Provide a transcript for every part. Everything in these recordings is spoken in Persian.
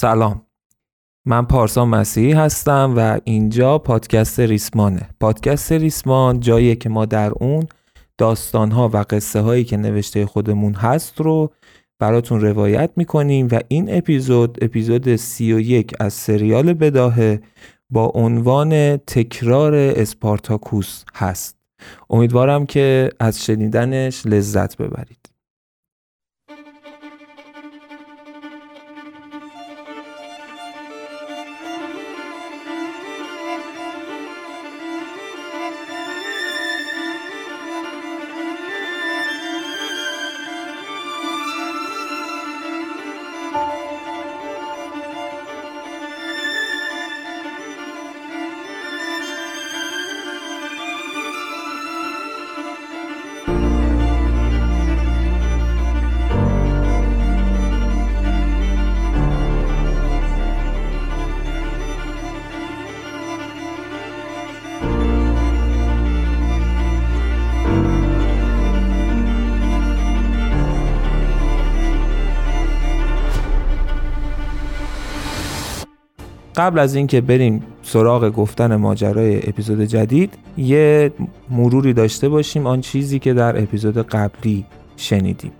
سلام. من پارسا مسیحی هستم و اینجا پادکست ریسمانه. پادکست ریسمان جاییه که ما در اون داستانها و قصه هایی که نوشته خودمون هست رو براتون روایت می‌کنیم و این اپیزود اپیزود سی و یک از سریال بداهه با عنوان تکرار اسپارتاکوس هست. امیدوارم که از شنیدنش لذت ببرید. قبل از اینکه بریم سراغ گفتن ماجرای اپیزود جدید یه مروری داشته باشیم آن چیزی که در اپیزود قبلی شنیدیم.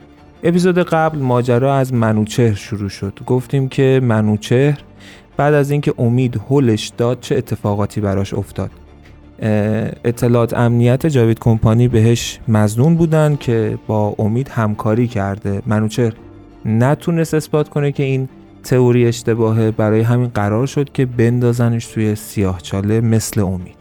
اپیزود قبل ماجرا از منوچهر شروع شد. گفتیم که منوچهر بعد از اینکه امید هلش داد چه اتفاقاتی براش افتاد؟ اطلاعات امنیت جاوید کمپانی بهش مزنون بودن که با امید همکاری کرده. منوچهر نتونست اثبات کنه که این تئوری اشتباهه برای همین قرار شد که بندازنش توی سیاهچاله مثل امید.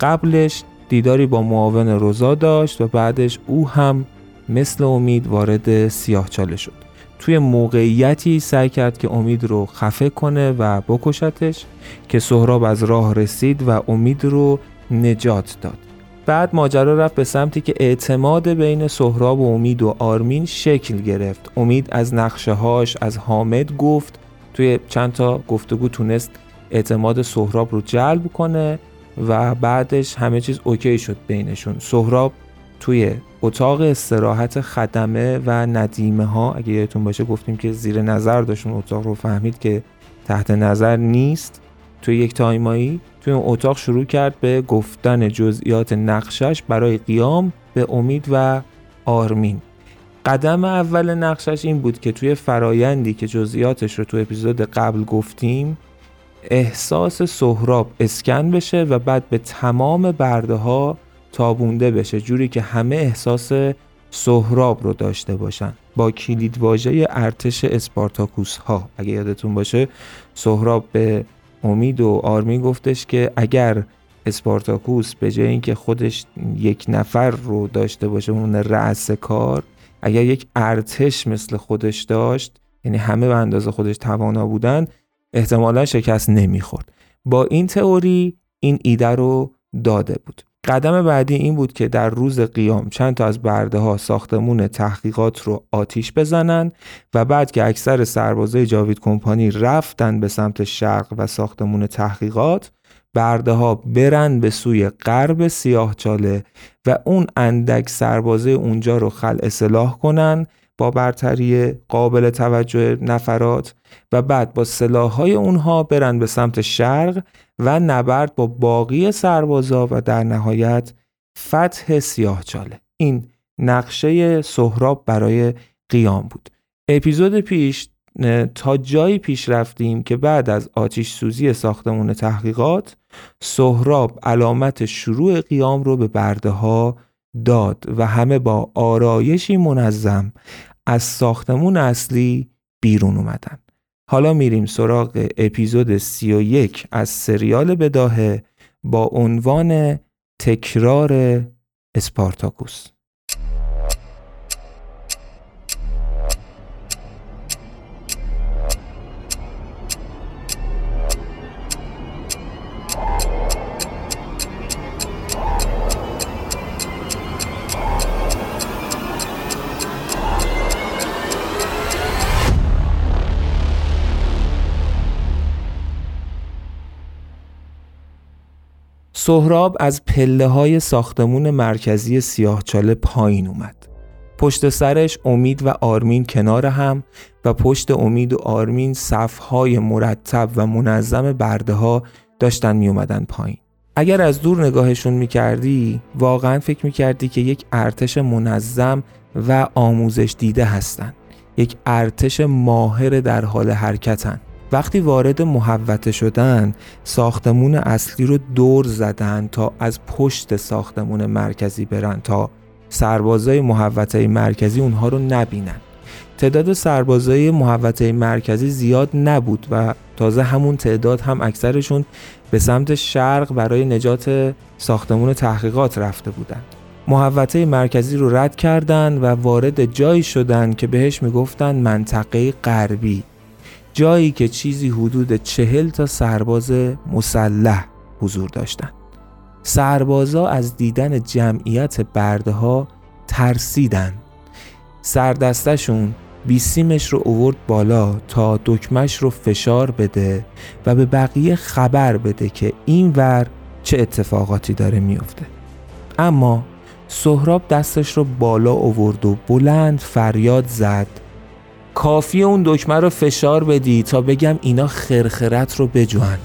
قبلش دیداری با معاون روزا داشت و بعدش او هم مثل امید وارد سیاهچاله شد. توی موقعیتی سعی کرد که امید رو خفه کنه و بکشتش که سهراب از راه رسید و امید رو نجات داد. بعد ماجرا رفت به سمتی که اعتماد بین سهراب و امید و آرمین شکل گرفت. امید از نقشه هاش از حامد گفت توی چند تا گفتگو تونست اعتماد سهراب رو جلب کنه و بعدش همه چیز okay شد بینشون. سهراب توی اتاق استراحت خدمه و ندیمه ها اگه یادتون باشه گفتیم که زیر نظر داشتون اتاق رو فهمید که تحت نظر نیست. توی یک time ایی توی اون اتاق شروع کرد به گفتن جزئیات نقشش برای قیام به امید و آرمین. قدم اول نقشش این بود که توی فرایندی که جزئیاتش رو تو اپیزود قبل گفتیم احساس سهراب اسکن بشه و بعد به تمام برده ها تابونده بشه جوری که همه احساس سهراب رو داشته باشن. با کلید واژه ارتش اسپارتاکوس ها اگه یادتون باشه سهراب به امید و آرمین گفتش که اگر اسپارتاکوس به جای اینکه خودش یک نفر رو داشته باشه اون رأس کار اگر یک ارتش مثل خودش داشت یعنی همه به اندازه خودش توانا بودن احتمالا شکست نمی‌خورد. با این تئوری این ایده رو داده بود. قدم بعدی این بود که در روز قیام چند تا از برده ها ساختمون تحقیقات رو آتیش بزنن و بعد که اکثر سربازای جاوید کمپانی رفتن به سمت شرق و ساختمون تحقیقات برده ها برن به سوی غرب سیاهچاله و اون اندک سربازه اونجا رو خل اصلاح کنن با برتری قابل توجه نفرات و بعد با سلاحهای اونها برن به سمت شرق و نبرد با باقی سربازا و در نهایت فتح سیاهچاله این نقشه سهراب برای قیام بود. اپیزود پیش تا جایی پیش رفتیم که بعد از آتیش سوزی ساختمون تحقیقات سهراب علامت شروع قیام رو به برده ها داد و همه با آرایشی منظم از ساختمون اصلی بیرون اومدن. حالا میریم سراغ اپیزود 31 از سریال بداهه با عنوان تکرار اسپارتاکوس. سهراب از پله های ساختمون مرکزی سیاهچاله پایین اومد. پشت سرش امید و آرمین کنار هم و پشت امید و آرمین صفهای مرتب و منظم برده ها داشتن می اومدن پایین. اگر از دور نگاهشون می‌کردی واقعا فکر می‌کردی که یک ارتش منظم و آموزش دیده هستند یک ارتش ماهر در حال حرکتن. وقتی وارد محوته شدن ساختمون اصلی رو دور زدن تا از پشت ساختمون مرکزی برن تا سربازای محوطه مرکزی اونها رو نبینن تعداد سربازای محوطه مرکزی زیاد نبود و تازه همون تعداد هم اکثرشون به سمت شرق برای نجات ساختمون تحقیقات رفته بودند. محوطه مرکزی رو رد کردن و وارد جایی شدن که بهش می‌گفتن منطقه غربی جایی که چیزی حدود چهل تا سرباز مسلح حضور داشتن سربازا از دیدن جمعیت برده ها ترسیدن سردستشون بیسیمش رو اوورد بالا تا دکمش رو فشار بده و به بقیه خبر بده که این ور چه اتفاقاتی داره میفته اما سهراب دستش رو بالا اوورد و بلند فریاد زد کافی اون دکمه رو فشار بدی تا بگم اینا خرخرت رو بجوان.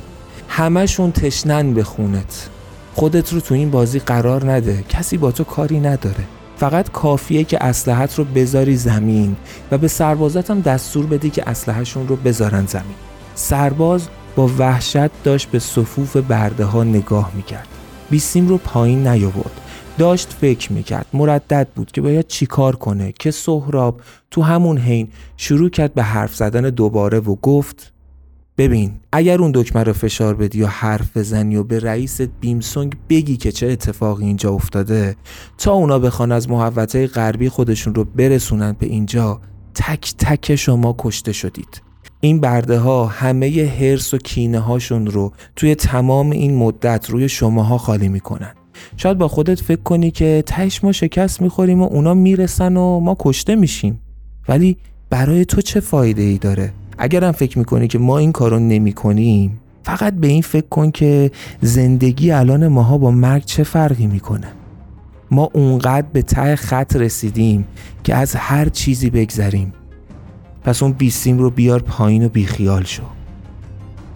همشون تشنن به خونت. خودت رو تو این بازی قرار نده. کسی با تو کاری نداره. فقط کافیه که اسلحت رو بذاری زمین و به سربازات هم دستور بدی که اسلحهشون رو بذارن زمین. سرباز با وحشت داشت به صفوف برده ها نگاه می‌کرد. بیسیم رو پایین نیاورد. داشت فکر می‌کرد. مردد بود که باید چیکار کنه که سهراب تو همون حین شروع کرد به حرف زدن دوباره و گفت ببین اگر اون دکمه رو فشار بدی یا حرف بزنی و به رئیس بیمسونگ بگی که چه اتفاقی اینجا افتاده تا اونا بخوان از محوطه غربی خودشون رو برسونن به اینجا تک تک شما کشته شدید. این برده ها همه هرس و کینه هاشون رو توی تمام این مدت روی شماها خالی می‌کنن. شاید با خودت فکر کنی که تهش ما شکست می‌خوریم و اونا می‌رسن و ما کشته میشیم. ولی برای تو چه فایده ای داره؟ اگرم فکر می‌کنی که ما این کارو نمی کنیم فقط به این فکر کن که زندگی الان ماها با مرگ چه فرقی می‌کنه؟ ما اونقدر به ته خط رسیدیم که از هر چیزی بگذریم. پس اون بیسیم رو بیار پایین و بیخیال شو.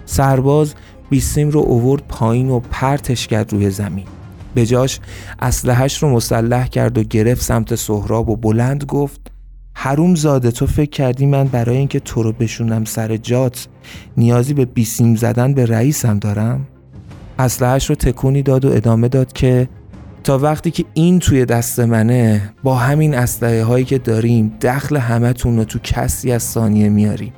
سرباز بیسیم رو اوورد پایین و پرتش کرد روی زمین. به جاش اسلحهش رو مسلح کرد و گرفت سمت سهراب و بلند گفت حروم زاده تو فکر کردی من برای اینکه تو رو بشونم سر جات نیازی به بیسیم زدن به رئیسم دارم؟ اسلحهش رو تکونی داد و ادامه داد که تا وقتی که این توی دست منه با همین اسلحه هایی که داریم دخل همتون رو تو کسی از ثانیه میاریم.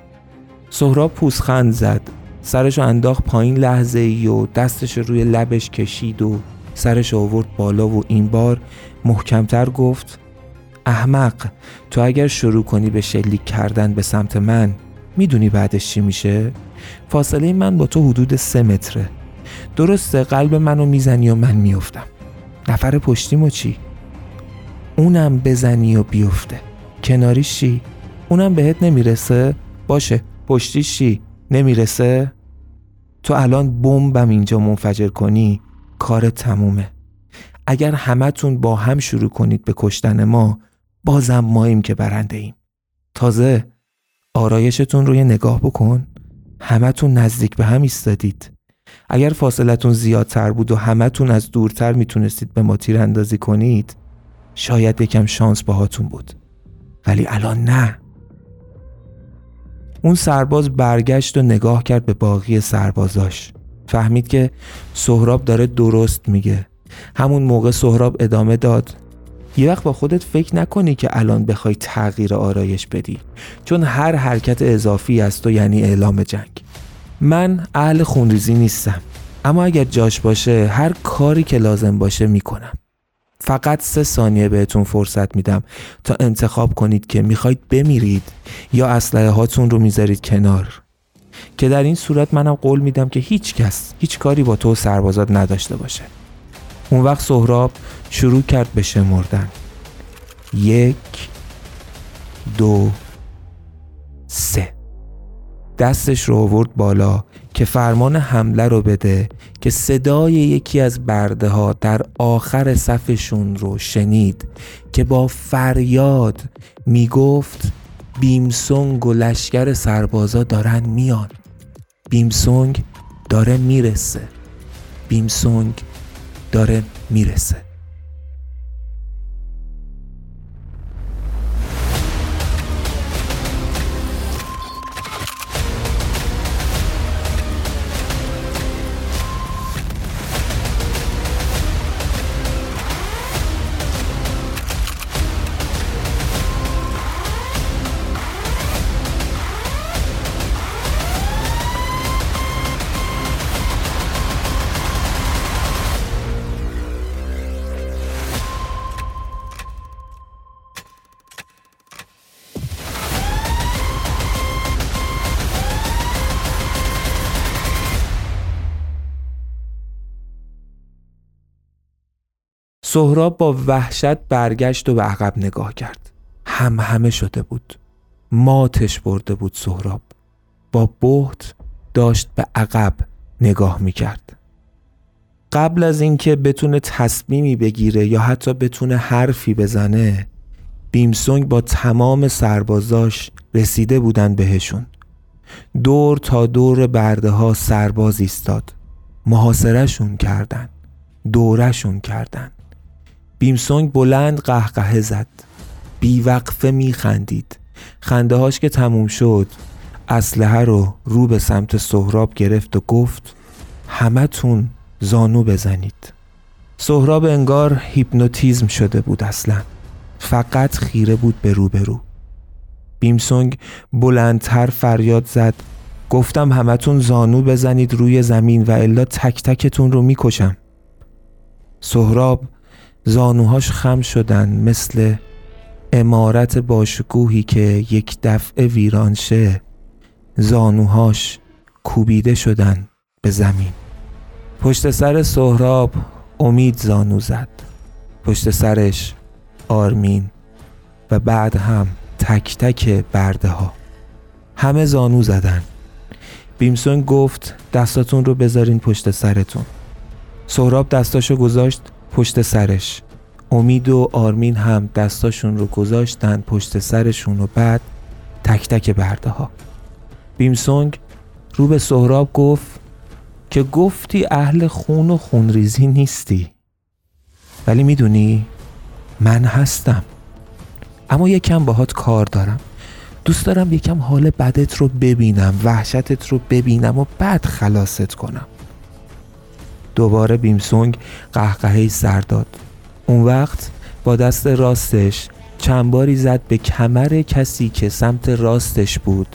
سهراب پوسخند زد سرش انداخت پایین لحظه ای و دستش روی لبش کشید و سرش آورد بالا و این بار محکمتر گفت احمق تو اگر شروع کنی به شلیک کردن به سمت من می‌دونی بعدش چی میشه؟ فاصله من با تو حدود سه متره درسته قلب منو می‌زنی و من میفتم نفر پشتیمو چی؟ اونم بزنی و بیفته کناریش چی؟ اونم بهت نمی‌رسه؟ باشه پشتیش چی؟ نمی‌رسه؟ تو الان بمبم اینجا منفجر کنی کار تمومه. اگر همتون با هم شروع کنید به کشتن ما بازم ماییم که برنده ایم. تازه آرایشتون رو یه نگاه بکن. همتون نزدیک به هم ایستادید. اگر فاصلتون زیادتر بود و همتون از دورتر می‌تونستید به ما تیر اندازی کنید شاید یکم شانس باهاتون بود. ولی الان نه. اون سرباز برگشت و نگاه کرد به باقی سربازاش. فهمید که سهراب داره درست میگه. همون موقع سهراب ادامه داد. یه وقت با خودت فکر نکنی که الان بخوای تغییر آرایش بدی چون هر حرکت اضافی از تو یعنی اعلام جنگ. من اهل خونریزی نیستم اما اگر جاش باشه هر کاری که لازم باشه می‌کنم. فقط سه ثانیه بهتون فرصت میدم تا انتخاب کنید که می‌خواید بمیرید یا اسلحه هاتون رو می‌ذارید کنار. که در این صورت منم قول میدم که هیچ کس هیچ کاری با تو سربازات نداشته باشه. اون وقت سهراب شروع کرد به شمردن. یک دو سه. دستش رو آورد بالا که فرمان حمله رو بده که صدای یکی از برده ها در آخر صفشون رو شنید که با فریاد می‌گفت بیمسونگ و لشکر سربازا دارن میان. بیمسونگ داره می‌رسه. بیمسونگ داره می‌رسه. سهراب با وحشت برگشت و به عقب نگاه کرد. هم همه شده بود. ماتش برده بود سهراب. با بهت داشت به عقب نگاه می‌کرد. قبل از اینکه بتونه تصمیمی بگیره یا حتی بتونه حرفی بزنه بیمسونگ با تمام سربازاش رسیده بودن بهشون. دور تا دور برده ها سرباز ایستاد. محاصرشون کردن. دورشون کردن. بیمسونگ بلند قهقهه زد. بیوقفه میخندید خنده هاش که تموم شد اسلحه رو رو به سمت سهراب گرفت و گفت همتون زانو بزنید. سهراب انگار هیپنوتیزم شده بود اصلا. فقط خیره بود به روبرو. بیمسونگ بلندتر فریاد زد گفتم همتون زانو بزنید روی زمین و الا تک تکتون رو می‌کشم. سهراب زانوهاش خم شدن مثل امارت باشکوهی که یک دفعه ویران شه زانوهاش کوبیده شدن به زمین. پشت سر سهراب امید زانو زد. پشت سرش آرمین و بعد هم تک تک برده ها همه زانو زدن. بیمسون گفت دستاتون رو بذارین پشت سرتون. سهراب دستاشو گذاشت پشت سرش. امید و آرمین هم دستاشون رو گذاشتن پشت سرشون و بعد تک تک برده ها بیمسونگ رو به سهراب گفت که گفتی اهل خون و خونریزی نیستی. ولی می‌دونی من هستم. اما یکم باهات کار دارم. دوست دارم یکم حال بدت رو ببینم وحشتت رو ببینم و بعد خلاصت کنم. دوباره بیمسونگ قهقهه سر داد. اون وقت با دست راستش چند باری زد به کمر کسی که سمت راستش بود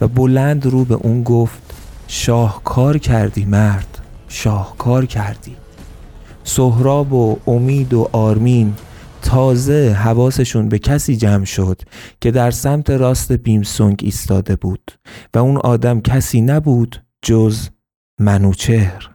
و بلند رو به اون گفت شاهکار کردی مرد شاهکار کردی. سهراب و امید و آرمین تازه حواسشون به کسی جمع شد که در سمت راست بیمسونگ ایستاده بود و اون آدم کسی نبود جز منوچهر.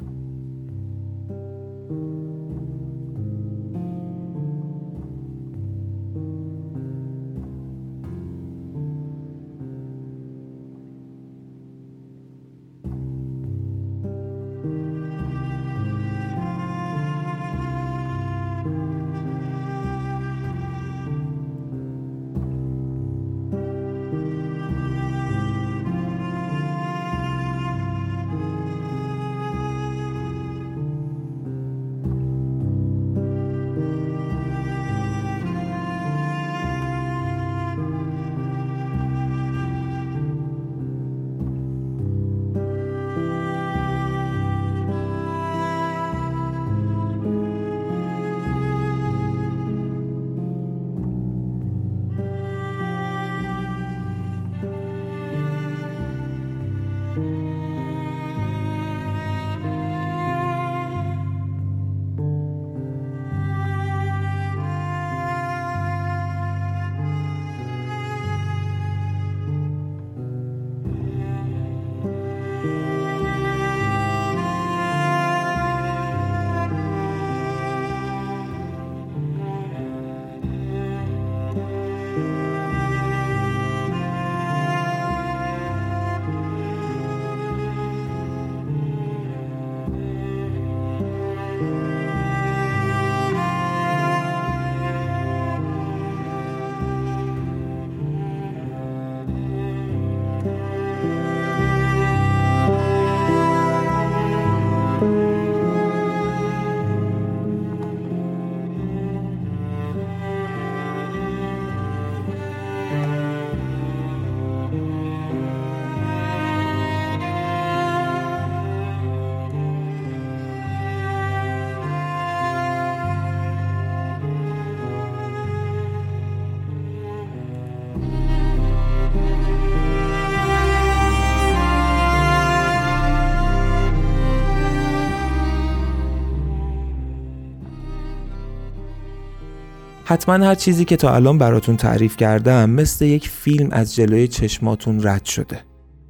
حتما هر چیزی که تا الان براتون تعریف کردم مثل یک فیلم از جلوی چشماتون رد شده.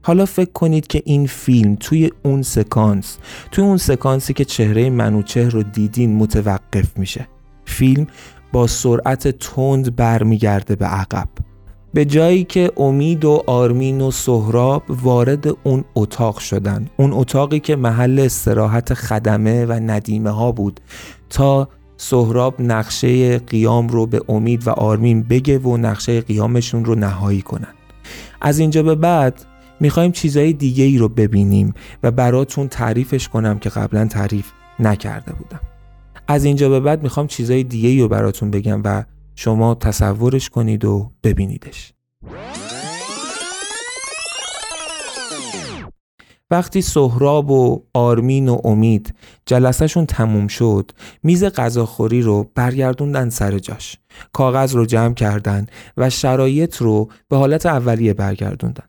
حالا فکر کنید که این فیلم توی اون سکانس توی اون سکانسی که چهره منوچهر رو دیدین متوقف میشه. فیلم با سرعت تند برمیگرده به عقب. به جایی که امید و آرمین و سهراب وارد اون اتاق شدن. اون اتاقی که محل استراحت خدمه و ندیمه ها بود تا سهراب نقشه قیام رو به امید و آرمین بگه و نقشه قیامشون رو نهایی کنن. از اینجا به بعد می‌خوایم چیزهای دیگه ای رو ببینیم و براتون تعریفش کنم که قبلا تعریف نکرده بودم. از اینجا به بعد می‌خوام چیزهای دیگه ای رو براتون بگم و شما تصورش کنید و ببینیدش. وقتی سهراب و آرمین و امید جلسهشون تموم شد میز غذاخوری رو برگردوندن سر جاش. کاغذ رو جمع کردن و شرایط رو به حالت اولیه برگردوندن.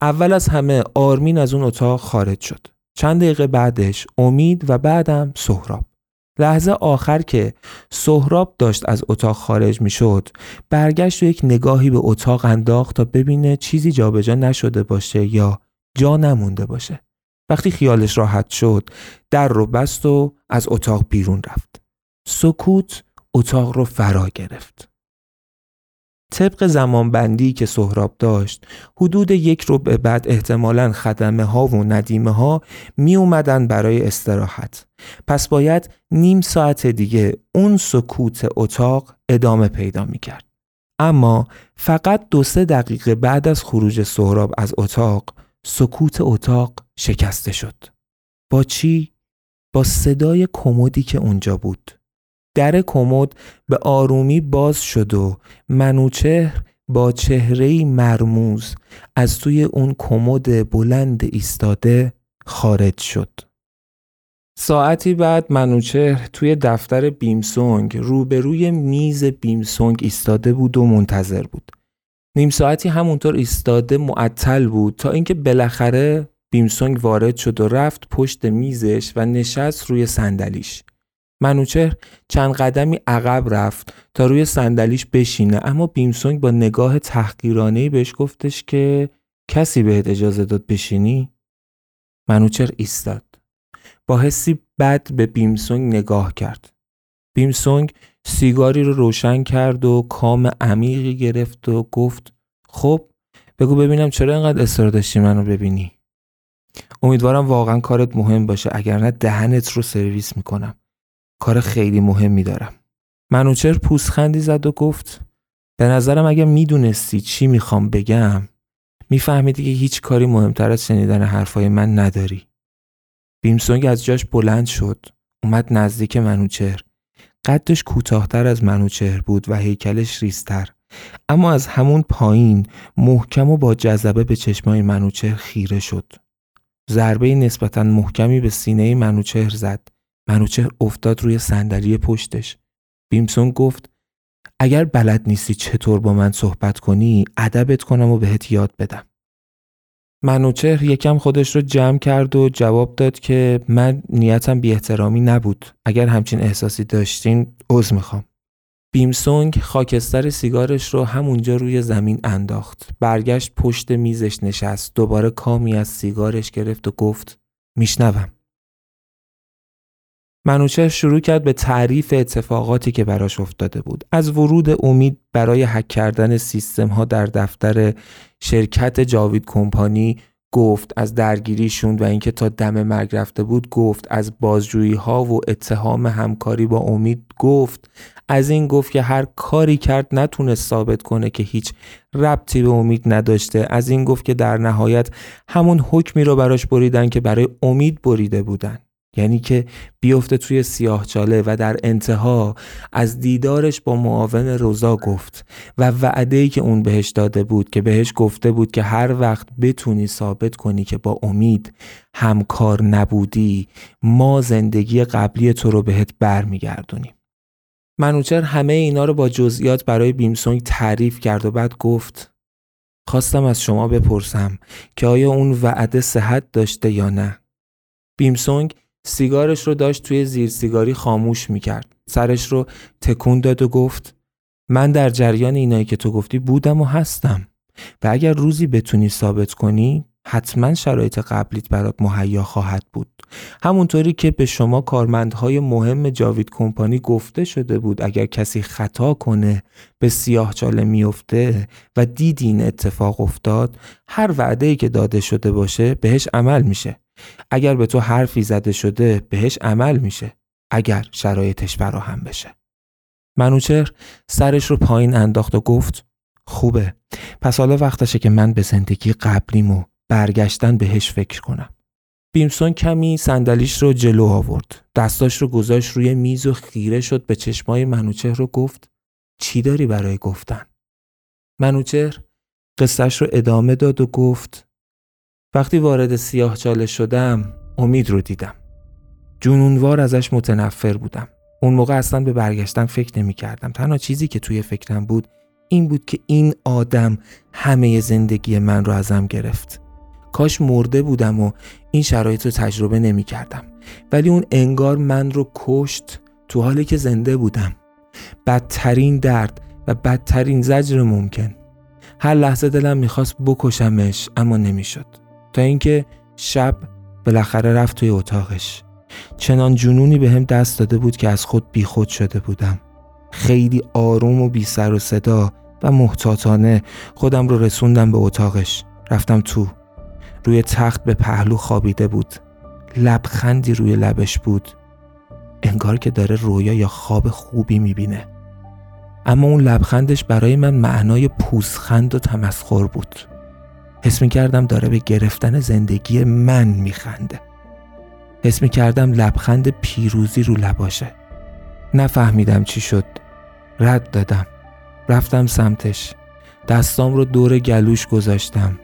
اول از همه آرمین از اون اتاق خارج شد. چند دقیقه بعدش امید و بعدم سهراب. لحظه آخر که سهراب داشت از اتاق خارج می شد برگشت و یک نگاهی به اتاق انداخت تا ببینه چیزی جابجا نشده باشه یا جا نمونده باشه. وقتی خیالش راحت شد در رو بست و از اتاق بیرون رفت. سکوت اتاق رو فرا گرفت. طبق زمانبندی که سهراب داشت حدود یک رو به بعد احتمالا خدمه ها و ندیمه ها می اومدن برای استراحت. پس باید نیم ساعت دیگه اون سکوت اتاق ادامه پیدا می کرد. اما فقط دو سه دقیقه بعد از خروج سهراب از اتاق سکوت اتاق شکسته شد. با چی؟ با صدای کمدی که اونجا بود. در کمد به آرومی باز شد و منوچهر با چهره مرموز از توی اون کمد بلند ایستاده خارج شد. ساعتی بعد منوچهر توی دفتر بیمسونگ روبروی میز بیمسونگ ایستاده بود و منتظر بود. نیم ساعتی همونطور ایستاده معطل بود تا اینکه بالاخره بیمسونگ وارد شد و رفت پشت میزش و نشست روی صندلیش. منوچهر چند قدمی عقب رفت تا روی صندلیش بشینه اما بیمسونگ با نگاه تحقیرانه بهش گفتش که کسی بهت اجازه داد بشینی؟ منوچهر ایستاد. با حسی بد به بیمسونگ نگاه کرد. بیمسونگ سیگاری رو روشن کرد و کام عمیقی گرفت و گفت خب بگو ببینم چرا اینقدر اصرار داشتی منو ببینی. امیدوارم واقعا کارت مهم باشه اگر نه دهنت رو سرویس می‌کنم. کار خیلی مهمی دارم. منوچر پوسخندی زد و گفت به نظرم اگه می‌دونستی چی می‌خوام بگم میفهمیدی که هیچ کاری مهمتر از شنیدن حرفای من نداری. بیمسونگ از جاش بلند شد اومد نزدیک منوچهر. قدش کوتاهتر از منوچهر بود و هیکلش ریستر اما از همون پایین محکم و با جذبه به چشمای منوچهر خیره شد. ضربه نسبتا محکمی به سینه منوچهر زد. منوچهر افتاد روی صندلی پشتش. بیمسون گفت اگر بلد نیستی چطور با من صحبت کنی ادبت کنم و بهت یاد بدم. منوچهر یکم خودش رو جمع کرد و جواب داد که من نیتم بی احترامی نبود. اگر همچین احساسی داشتین عذر می‌خوام. بیمسونگ خاکستر سیگارش رو همونجا روی زمین انداخت. برگشت پشت میزش نشست. دوباره کامی از سیگارش گرفت و گفت میشنوم. منوچهر شروع کرد به تعریف اتفاقاتی که براش افتاده بود. از ورود امید برای حک کردن سیستم ها در دفتر شرکت جاوید کمپانی گفت از درگیریشون و اینکه تا دم مرگ رفته بود گفت از بازجویی ها و اتهام همکاری با امید گفت. از این گفت که هر کاری کرد نتونست ثابت کنه که هیچ ربطی به امید نداشته. از این گفت که در نهایت همون حکمی رو براش بریدن که برای امید بریده بودن. یعنی که بیفته توی سیاهچاله و در انتها از دیدارش با معاون روزا گفت و وعده که اون بهش داده بود که بهش گفته بود که هر وقت بتونی ثابت کنی که با امید همکار نبودی ما زندگی قبلی تو رو بهت برمیگردونیم. منوچر همه اینا رو با جزئیات برای بیمسونگ تعریف کرد و بعد گفت خواستم از شما بپرسم که آیا اون وعده صحت داشته یا نه؟ بیمسونگ سیگارش رو داشت توی زیر سیگاری خاموش می‌کرد. سرش رو تکون داد و گفت من در جریان اینایی که تو گفتی بودم و هستم. و اگر روزی بتونی ثابت کنی حتما شرایط قبلیت برات مهیا خواهد بود. همونطوری که به شما کارمندهای مهم جاوید کمپانی گفته شده بود اگر کسی خطا کنه به سیاه چاله میفته و دیدی این اتفاق افتاد هر وعده که داده شده باشه بهش عمل میشه. اگر به تو حرفی زده شده بهش عمل میشه اگر شرایطش فراهم بشه. منوچر سرش رو پایین انداخت و گفت خوبه. پس حالا وقتشه که من به زندگی قبلیمو برگشتن بهش فکر کنم. بیمسون کمی صندلیش رو جلو آورد. دستاش رو گذاشت روی میز و خیره شد به چشمای منوچهر رو گفت چی داری برای گفتن؟ منوچهر قصهش رو ادامه داد و گفت وقتی وارد سیاه چاله شدم امید رو دیدم. جنونوار ازش متنفر بودم. اون موقع اصلا به برگشتن فکر نمی کردم. تنها چیزی که توی فکرم بود این بود که این آدم همه زندگی من رو ازم گرفت. کاش مرده بودم و این شرایط رو تجربه نمی کردم. ولی اون انگار من رو کشت تو حالی که زنده بودم. بدترین درد و بدترین زجر ممکن. هر لحظه دلم می‌خواست بکشمش اما نمی‌شد. تا اینکه شب بالاخره رفت توی اتاقش. چنان جنونی به هم دست داده بود که از خود بیخود شده بودم. خیلی آروم و بی سر و صدا و محتاطانه خودم رو رسوندم به اتاقش. رفتم تو. روی تخت به پهلو خوابیده بود. لبخندی روی لبش بود. انگار که داره رویا یا خواب خوبی می‌بینه. اما اون لبخندش برای من معنای پوزخند و تمسخر بود. حس می کردم داره به گرفتن زندگی من میخنده. حس می کردم لبخند پیروزی رو لباشه. نفهمیدم چی شد. رد دادم. رفتم سمتش. دستام رو دور گلوش گذاشتم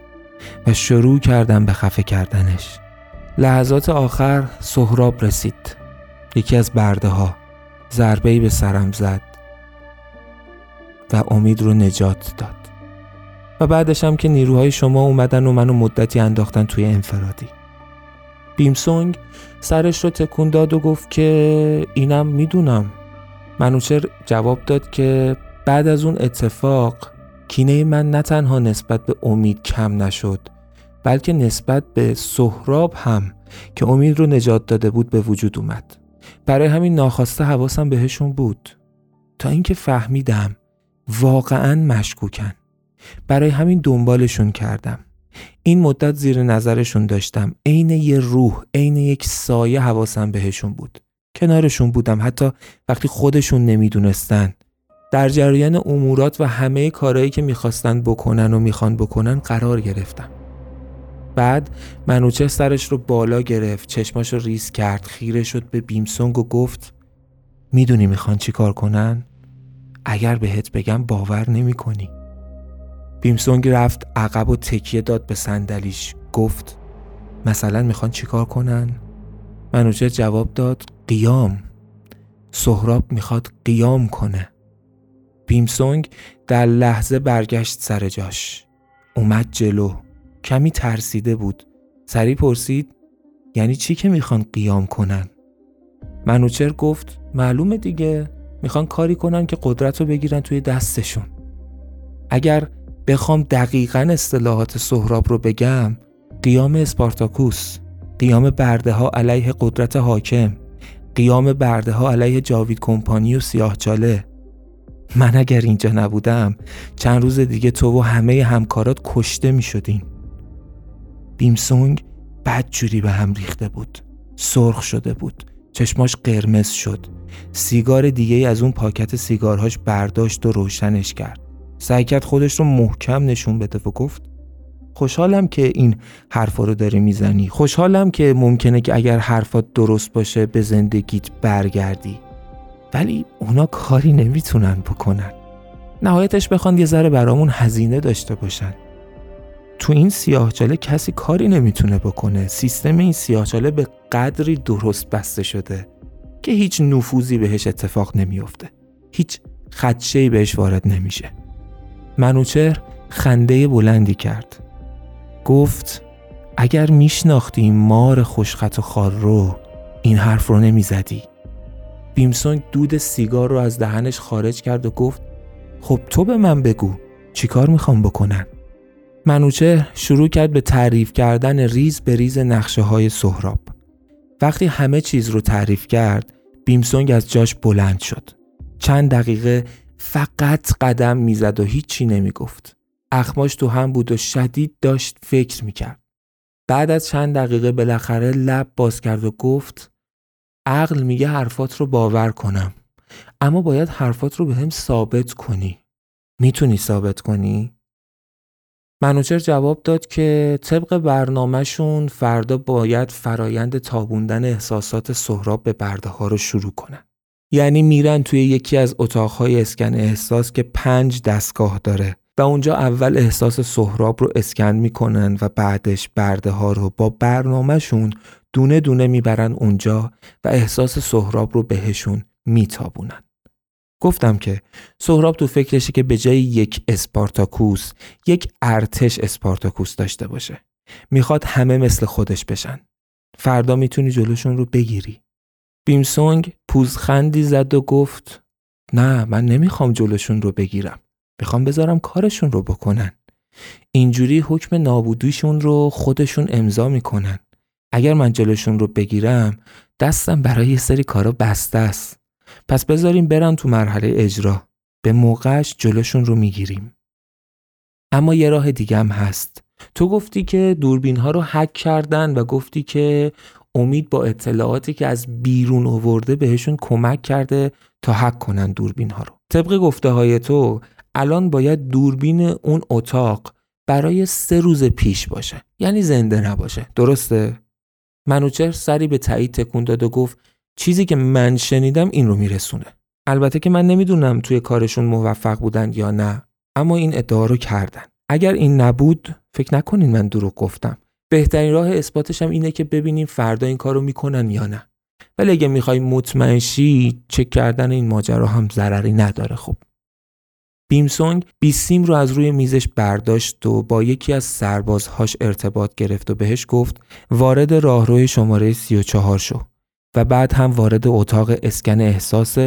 و شروع کردم به خفه کردنش. لحظات آخر سهراب رسید. یکی از برده ها ضربه به سرم زد و امید رو نجات داد. و بعدش هم که نیروهای شما اومدن و منو مدتی انداختن توی انفرادی. بیمسونگ سرش رو تکون داد و گفت که اینم می‌دونم. منوچر جواب داد که بعد از اون اتفاق کینه من نه تنها نسبت به امید کم نشد بلکه نسبت به سهراب هم که امید رو نجات داده بود به وجود اومد. برای همین ناخواسته حواسم بهشون بود. تا اینکه فهمیدم واقعا مشکوکن. برای همین دنبالشون کردم. این مدت زیر نظرشون داشتم. عین یه روح عین یک سایه حواسم بهشون بود. کنارشون بودم. حتی وقتی خودشون نمی‌دونستن. در جریان امورات و همه کارهایی که می‌خواستن بکنن و می‌خوان بکنن قرار گرفتم. بعد منوچه سرش رو بالا گرفت چشماش رو ریز کرد خیره شد به بیمسونگ و گفت می‌دونی می‌خوان چی کار کنن؟ اگر بهت بگم باور نمی کنی. بیمسونگ رفت عقب و تکیه داد به صندلیش. گفت مثلا می‌خوان چیکار کنن؟ منوچه جواب داد قیام. سهراب می‌خواد قیام کنه. بیمسونگ در لحظه برگشت سر جاش. اومد جلو. کمی ترسیده بود. سری پرسید یعنی چی که می‌خوان قیام کنن؟ منوچر گفت معلومه دیگه. می‌خوان کاری کنن که قدرت رو بگیرن توی دستشون. اگر بخوام دقیقا اصطلاحات سهراب رو بگم. قیام اسپارتاکوس قیام برده ها علیه قدرت حاکم قیام برده ها علیه جاوید کمپانی و سیاهچاله من اگر اینجا نبودم چند روز دیگه تو و همه همکارات کشته می شدین بیمسونگ بد جوری به هم ریخته بود. سرخ شده بود. چشماش قرمز شد. سیگار دیگه از اون پاکت سیگارهاش برداشت و روشنش کرد. سعی کرد خودش رو محکم نشون بده و گفت خوشحالم که این حرفا رو داری می‌زنی. خوشحالم که ممکنه که اگر حرفات درست باشه به زندگیت برگردی. ولی اونا کاری نمی‌تونن بکنن. نهایتش بخوان یه ذره برامون هزینه داشته باشن. تو این سیاهچاله کسی کاری نمی‌تونه بکنه. سیستم این سیاهچاله به قدری درست بسته شده که هیچ نفوذی بهش اتفاق نمیافته. هیچ خدشهی بهش وارد نمیشه. منوچهر خنده بلندی کرد. گفت اگر میشناختی مار خوشخط و خار رو این حرف رو نمی‌زدی. بیمسونگ دود سیگار رو از دهنش خارج کرد و گفت خب تو به من بگو چیکار می‌خوام بکنن منوچه شروع کرد به تعریف کردن ریز به ریز نقشه های سهراب. وقتی همه چیز رو تعریف کرد بیمسونگ از جاش بلند شد. چند دقیقه فقط قدم می‌زد و هیچی نمی‌گفت اخماش تو هم بود و شدید داشت فکر می‌کرد بعد از چند دقیقه بالاخره لب باز کرد و گفت عقل میگه حرفات رو باور کنم اما باید حرفات رو به هم ثابت کنی می‌تونی ثابت کنی؟ منوچر جواب داد که طبق برنامهشون فردا باید فرایند تابوندن احساسات سهراب به برده ها رو شروع کنن. یعنی میرن توی یکی از اتاقهای اسکن احساس که پنج دستگاه داره و اونجا اول احساس سهراب رو اسکن می‌کنن و بعدش برده ها رو با برنامهشون دونه دونه می‌برن اونجا و احساس سهراب رو بهشون میتابونن. گفتم که سهراب تو فکرشه که به جای یک اسپارتاکوس یک ارتش اسپارتاکوس داشته باشه. می‌خواد همه مثل خودش بشن. فردا می‌تونی جلوشون رو بگیری. بیمسونگ پوزخندی زد و گفت نه من نمی‌خوام جلوشون رو بگیرم. می‌خوام بذارم کارشون رو بکنن. اینجوری حکم نابودیشون رو خودشون امضا می‌کنن. اگر من جلوشون رو بگیرم دستم برای یه سری کارا بسته است. پس بذاریم برن تو مرحله اجرا. به موقعش جلوشون رو می‌گیریم. اما یه راه دیگه هم هست. تو گفتی که دوربین ها رو حک کردن و گفتی که امید با اطلاعاتی که از بیرون آورده بهشون کمک کرده تا حک کنن دوربین ها رو. طبق گفته های تو الان باید دوربین اون اتاق برای سه روز پیش باشه. یعنی زنده نباشه. درسته؟ منوچر سری به تایید تکون داد و گفت چیزی که من شنیدم این رو میرسونه البته که من نمی‌دونم توی کارشون موفق بودن یا نه اما این ادعا رو کردن اگر این نبود فکر نکنین من دروغ گفتم بهترین راه اثباتش هم اینه که ببینیم فردا این کارو می‌کنن یا نه. ولی اگه می‌خوای مطمئن شی چک کردن این ماجرا هم ضرری نداره خب. بیمسونگ بیسیم رو از روی میزش برداشت و با یکی از سربازهاش ارتباط گرفت و بهش گفت وارد راهروی شماره 34 شو و بعد هم وارد اتاق اسکن احساس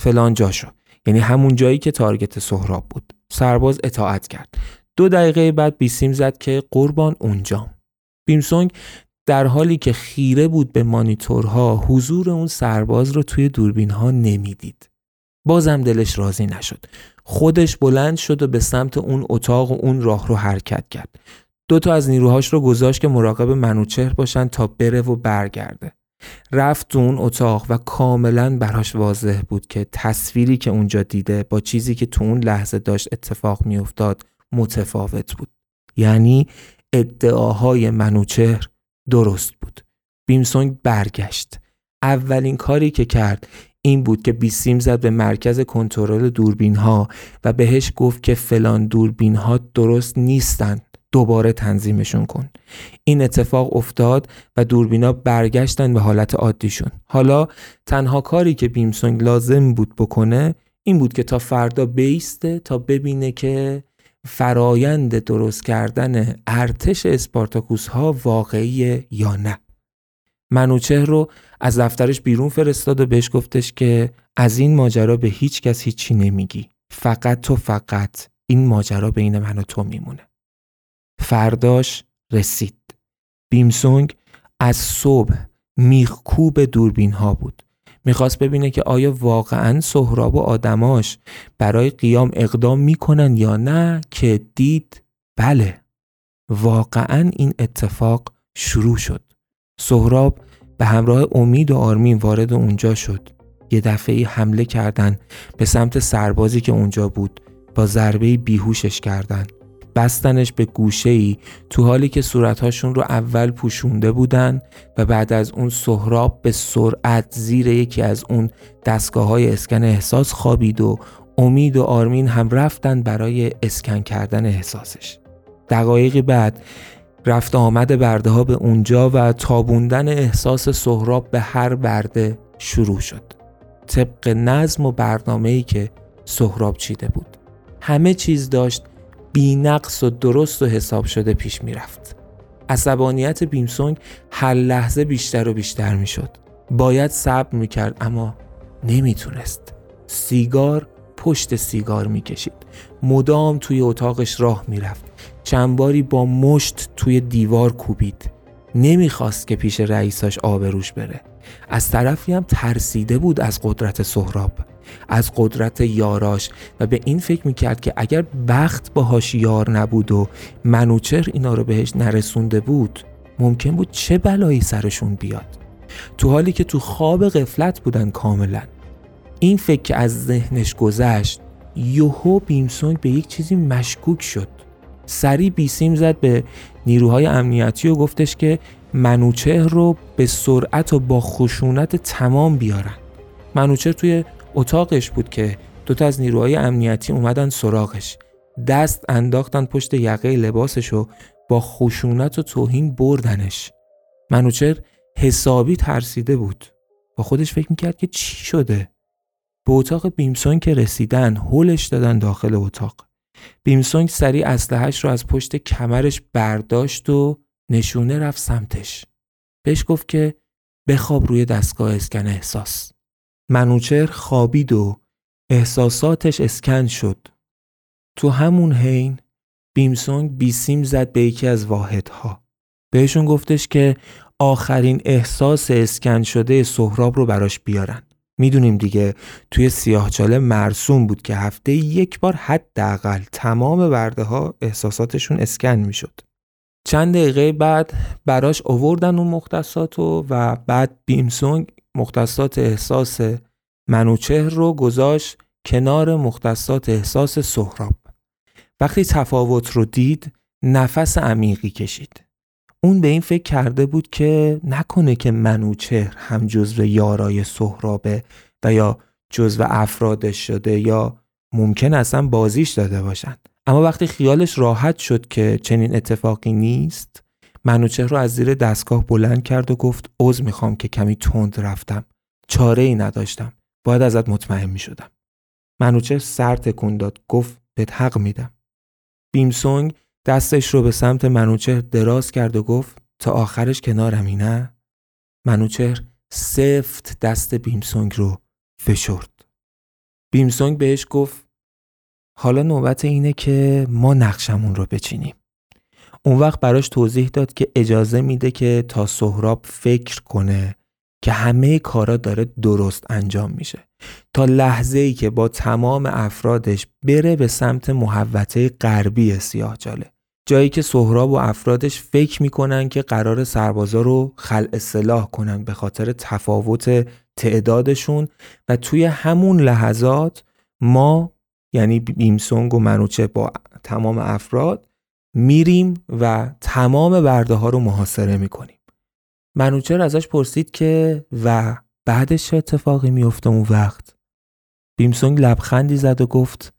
فلان جا شد یعنی همون جایی که تارگت سهراب بود. سرباز اطاعت کرد. دو دقیقه بعد بیسیم زد که قربان اونجام. بیمسونگ در حالی که خیره بود به مانیتورها حضور اون سرباز رو توی دوربین ها نمی‌دید. بازم دلش راضی نشد. خودش بلند شد و به سمت اون اتاق و اون راه رو حرکت کرد. دو تا از نیروهاش رو گذاشت که مراقب منوچهر باشن تا بره و برگرده. رفت تو اون اتاق و کاملا براش واضح بود که تصویری که اونجا دیده با چیزی که تو اون لحظه داشت اتفاق میافتاد متفاوت بود. یعنی ادعاهای منوچهر درست بود. بیمسونگ برگشت. اولین کاری که کرد این بود که بیسیم زد به مرکز کنترل دوربین ها و بهش گفت که فلان دوربین ها درست نیستند دوباره تنظیمشون کن. این اتفاق افتاد و دوربینا برگشتن به حالت عادیشون. حالا تنها کاری که بیمسونگ لازم بود بکنه این بود که تا فردا بیسته تا ببینه که فرایند درست کردن ارتش اسپارتاکوس ها واقعیه یا نه منوچه رو از دفترش بیرون فرستاد و بهش گفتش که از این ماجرا به هیچ کس هیچی نمیگی فقط تو فقط این ماجرا بین من و تو میمونه فرداش رسید. بیمسونگ از صبح میخکوب دوربین ها بود. می‌خواست ببینه که آیا واقعا سهراب و آدماش برای قیام اقدام می‌کنن یا نه که دید بله واقعا این اتفاق شروع شد. سهراب به همراه امید و آرمین وارد اونجا شد. یه دفعه حمله کردن به سمت سربازی که اونجا بود با ضربه بیهوشش کردند. بستنش به گوشه ای تو حالی که صورتهاشون رو اول پوشونده بودن و بعد از اون سهراب به سرعت زیر یکی از اون دستگاه های اسکن احساس خوابید و امید و آرمین هم رفتن برای اسکن کردن احساسش. دقایقی بعد رفت آمد برده ها به اونجا و تابوندن احساس سهراب به هر برده شروع شد. طبق نظم و برنامه‌ای که سهراب چیده بود. همه چیز داشت نقص و درست و حساب شده پیش می‌رفت. عصبانیت بیمسونگ هر لحظه بیشتر و بیشتر می‌شد. باید صبر می‌کرد اما نمی‌تونست. سیگار پشت سیگار می‌کشید مدام توی اتاقش راه می‌رفت چند باری با مشت توی دیوار کوبید نمی‌خواست که پیش رئیساش آبروش بره از طرفی هم ترسیده بود از قدرت سهراب از قدرت یاراش و به این فکر می‌کرد که اگر بخت باهاش یار نبود و منوچر اینا رو بهش نرسونده بود ممکن بود چه بلایی سرشون بیاد. تو حالی که تو خواب قفلت بودن کاملا. این فکر که از ذهنش گذشت یوهو بیمسونگ به یک چیزی مشکوک شد. سری بیسیم زد به نیروهای امنیتی و گفتش که منوچهر رو به سرعت و با خشونت تمام بیارن. منوچهر توی اتاقش بود که دوتا از نیروهای امنیتی اومدن سراغش. دست انداختن پشت یقه لباسش و با خشونت و توهین بردنش. منوچهر حسابی ترسیده بود. با خودش فکر می‌کرد که چی شده؟ به اتاق بیمسونگ که رسیدن هولش دادن داخل اتاق. بیمسونگ سریع اسلحهش رو از پشت کمرش برداشت و نشونه رفت سمتش. بهش گفت که بخواب روی دستگاه اسکن احساس. منوچر خوابید و احساساتش اسکن شد. تو همون حین بیمسونگ بیسیم زد به یکی از واحدها. بهشون گفتش که آخرین احساس اسکن شده سهراب رو براش بیارن. می‌دونیم دیگه توی سیاهچاله مرسوم بود که هفته یک بار حداقل تمام برده ها احساساتشون اسکن می‌شد. چند دقیقه بعد براش اووردن اون مختصات و بعد بیمسونگ مختصات احساس منوچهر رو گذاشت کنار مختصات احساس سهراب. وقتی تفاوت رو دید نفس عمیقی کشید. اون به این فکر کرده بود که نکنه که منوچهر هم جزو یارای سهرابه و یا جزو افرادش شده یا ممکن اصلا بازیش داده باشن. اما وقتی خیالش راحت شد که چنین اتفاقی نیست منوچهر رو از زیر دستگاه بلند کرد و گفت عذر می‌خوام که کمی تند رفتم چاره ای نداشتم باید ازت مطمئن می‌شدم منوچهر سر تکون داد گفت بهت حق میدم بیمسونگ دستش رو به سمت منوچهر دراز کرد و گفت تا آخرش کنارمی نه؟ منوچهر سفت دست بیمسونگ رو فشرد. بیمسونگ بهش گفت حالا نوبت اینه که ما نقشمون رو بچینیم. اون وقت براش توضیح داد که اجازه میده که تا سهراب فکر کنه که همه کارا داره درست انجام میشه. تا لحظه ای که با تمام افرادش بره به سمت محوطه غربی سیاه جاله. جایی که سهراب و افرادش فکر می‌کنن که قرار سربازا رو خل اصلاح کنن به خاطر تفاوت تعدادشون و توی همون لحظات ما یعنی بیمسونگ و منوچه با تمام افراد میریم و تمام برده ها رو محاصره می‌کنیم. منوچر ازش پرسید که و بعدش چه اتفاقی میفته اون وقت؟ بیمسونگ لبخندی زد و گفت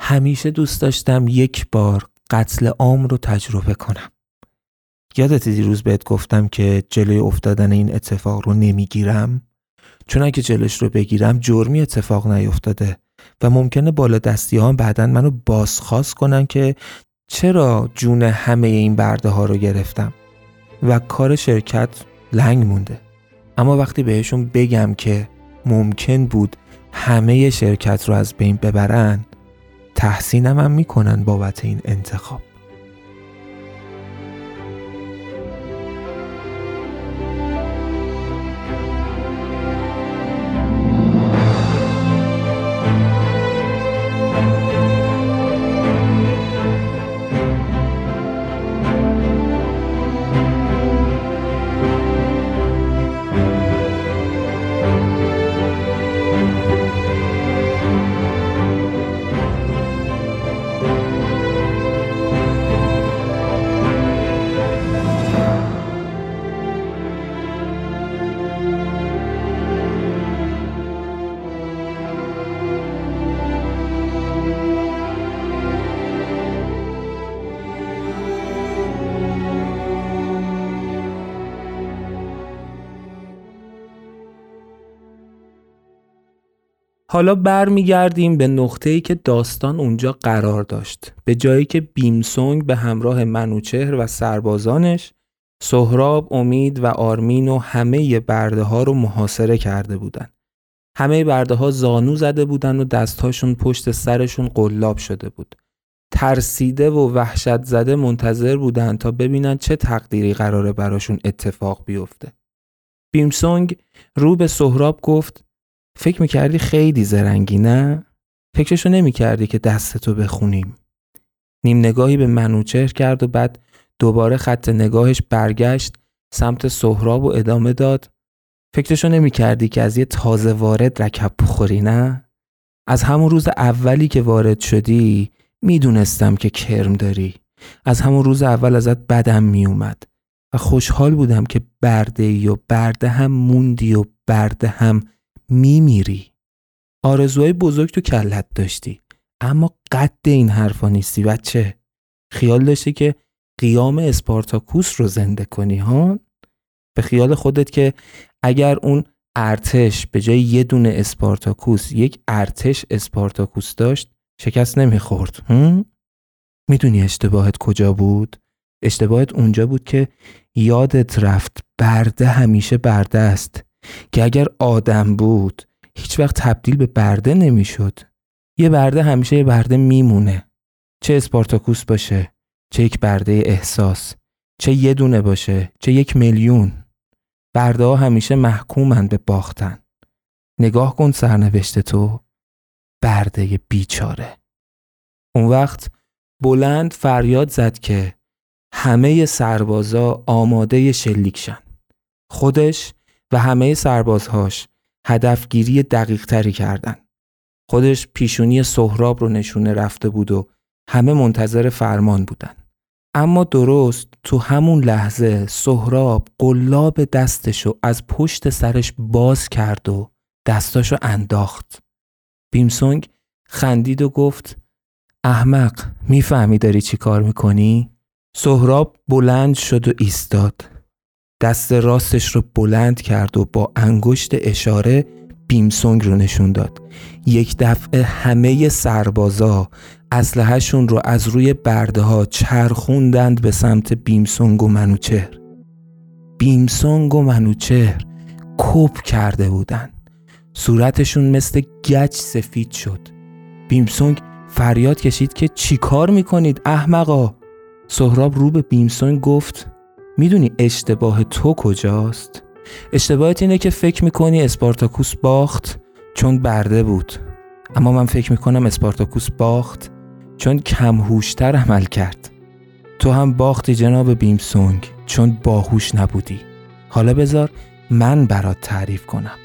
همیشه دوست داشتم یک بار قتل عام رو تجربه کنم. یادت دیروز بهت گفتم که جلوی افتادن این اتفاق رو نمی‌گیرم؟ چون اگه جلوش رو بگیرم جرمی اتفاق نیفتاده و ممکنه بالا دستی ها بعدا منو بازخواست کنن که چرا جون همه این برده ها رو گرفتم؟ و کار شرکت لنگ مونده. اما وقتی بهشون بگم که ممکن بود همه شرکت رو از بین ببرن تحسینم هم می‌کنن بابت این انتخاب. حالا برمیگردیم به نقطه‌ای که داستان اونجا قرار داشت به جایی که بیمسونگ به همراه منوچهر و سربازانش سهراب، امید و آرمین و همه برده ها رو محاصره کرده بودند. همه برده ها زانو زده بودن و دستهاشون پشت سرشون قلاب شده بود. ترسیده و وحشت زده منتظر بودن تا ببینن چه تقدیری قراره براشون اتفاق بیفته. بیمسونگ رو به سهراب گفت فکر می‌کردی خیلی زرنگی نه؟ فکرشو نمی‌کردی که دستتو بخونیم. نیم نگاهی به منوچهر کرد و بعد دوباره خط نگاهش برگشت سمت سهراب و ادامه داد فکرشو نمی کردی که از یه تازه وارد رکب بخوری نه؟ از همون روز اولی که وارد شدی می‌دونستم که کرم داری از همون روز اول ازت بدم میومد و خوشحال بودم که برده ای و برده هم موندی و برده هم میمیری. آرزوهای بزرگ تو کلت داشتی. اما قد این حرفا نیستی بچه. خیال داشتی که قیام اسپارتاکوس رو زنده کنی ها؟ به خیال خودت که اگر اون ارتش به جای یه دونه اسپارتاکوس یک ارتش اسپارتاکوس داشت شکست نمی‌خورد می‌دونی اشتباهت کجا بود؟ اشتباهت اونجا بود که یادت رفت برده همیشه برده است. که اگر آدم بود هیچ وقت تبدیل به برده نمی‌شد. یه برده همیشه یه برده میمونه. چه اسپارتاکوس باشه چه یک برده احساس چه یه دونه باشه چه یک میلیون. برده ها همیشه محکومن به باختن. نگاه کن سرنوشت تو. برده بیچاره. اون وقت بلند فریاد زد که همه سربازا آماده شلیک خودش و همه سربازهاش هدفگیری دقیق تری کردن. خودش پیشونی سهراب رو نشونه رفته بود و همه منتظر فرمان بودن. اما درست تو همون لحظه سهراب قلاب دستشو از پشت سرش باز کرد و دستاشو انداخت. بیمسونگ خندید و گفت احمق می‌فهمی داری چی کار می‌کنی؟ سهراب بلند شد و ایستاد. دست راستش رو بلند کرد و با انگشت اشاره بیمسونگ رو نشون داد. یک دفعه همه سربازا اسلحهشون رو از روی برده ها چرخوندند به سمت بیمسونگ و منوچهر. بیمسونگ و منوچهر کپ کرده بودن. صورتشون مثل گچ سفید شد. بیمسونگ فریاد کشید که چیکار می‌کنید احمقا؟ سهراب رو به بیمسونگ گفت می‌دونی اشتباه تو کجاست؟ اشتباهت اینه که فکر می‌کنی اسپارتاکوس باخت چون برده بود. اما من فکر می‌کنم اسپارتاکوس باخت چون کم هوشتر عمل کرد. تو هم باختی جناب بیمسونگ چون باهوش نبودی. حالا بذار من برات تعریف کنم.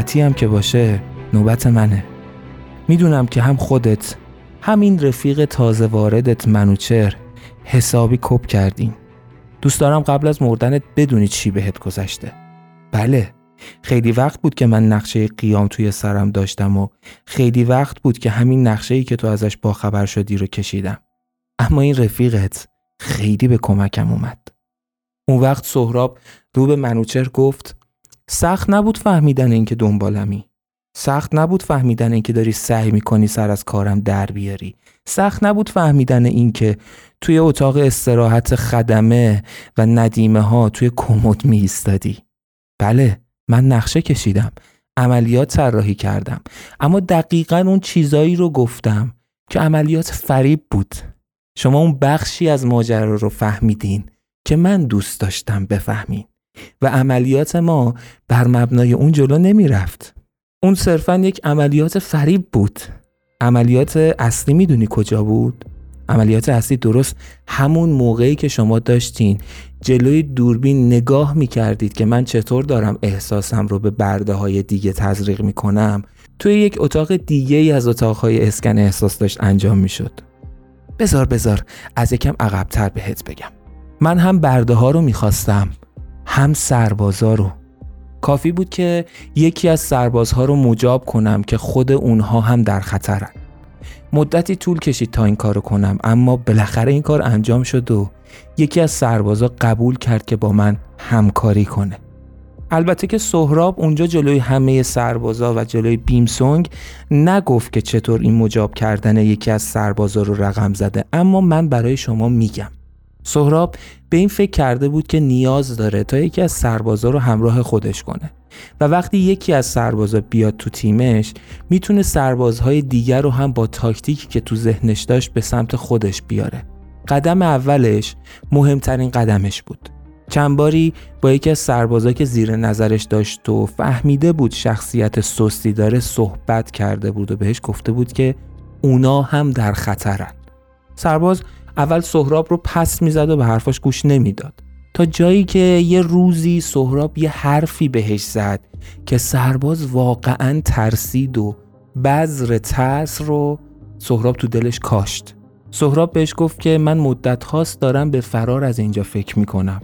نوبتی هم که باشه نوبت منه. می‌دونم که هم خودت همین رفیق تازه واردت منوچر حسابی کپ کردین. دوست دارم قبل از مردنت بدونی چی بهت گذشته. بله خیلی وقت بود که من نقشه قیام توی سرم داشتم و خیلی وقت بود که همین نقشه ای که تو ازش باخبر شدی رو کشیدم. اما این رفیقت خیلی به کمکم اومد. اون وقت سهراب رو به منوچر گفت سخت نبود فهمیدن اینکه دنبالمی. سخت نبود فهمیدن اینکه داری سعی می‌کنی سر از کارم در بیاری. سخت نبود فهمیدن اینکه توی اتاق استراحت خدمه و ندیمه ها توی کمد می ایستادی بله من نقشه کشیدم. عملیات طراحی کردم. اما دقیقا اون چیزایی رو گفتم که عملیات فریب بود. شما اون بخشی از ماجرا رو فهمیدین که من دوست داشتم بفهمین. و عملیات ما بر مبنای اون جلو نمی رفت. اون صرفا یک عملیات فریب بود. عملیات اصلی می‌دونی کجا بود؟ عملیات اصلی درست همون موقعی که شما داشتین جلوی دوربین نگاه می کردید که من چطور دارم احساسم رو به برده های دیگه تزریق می کنم توی یک اتاق دیگه ای از اتاقهای اسکن احساس داشت انجام می شد. بزار بزار از یکم عقبتر بهت بگم من هم برده ها رو می‌خواستم هم سربازا رو. کافی بود که یکی از سربازها رو مجاب کنم که خود اونها هم در خطرن. مدتی طول کشید تا این کارو کنم اما بالاخره این کار انجام شد و یکی از سربازا قبول کرد که با من همکاری کنه. البته که سهراب اونجا جلوی همه سربازا و جلوی بیمسونگ نگفت که چطور این مجاب کردن یکی از سربازا رو رقم زده اما من برای شما میگم. سهراب به این فکر کرده بود که نیاز داره تا یکی از سربازا رو همراه خودش کنه. و وقتی یکی از سربازا بیاد تو تیمش می‌تونه سربازهای دیگر رو هم با تاکتیکی که تو ذهنش داشت به سمت خودش بیاره. قدم اولش مهمترین قدمش بود. چند باری با یکی از سربازا که زیر نظرش داشت و فهمیده بود شخصیت سستی داره صحبت کرده بود و بهش گفته بود که اونا هم در خطرن. سرباز اول سهراب رو پس می‌زد و به حرفاش گوش نمی‌داد. تا جایی که یه روزی سهراب یه حرفی بهش زد که سرباز واقعا ترسید و بذر ترس رو سهراب تو دلش کاشت. سهراب بهش گفت که من مدت هاست دارم به فرار از اینجا فکر می‌کنم.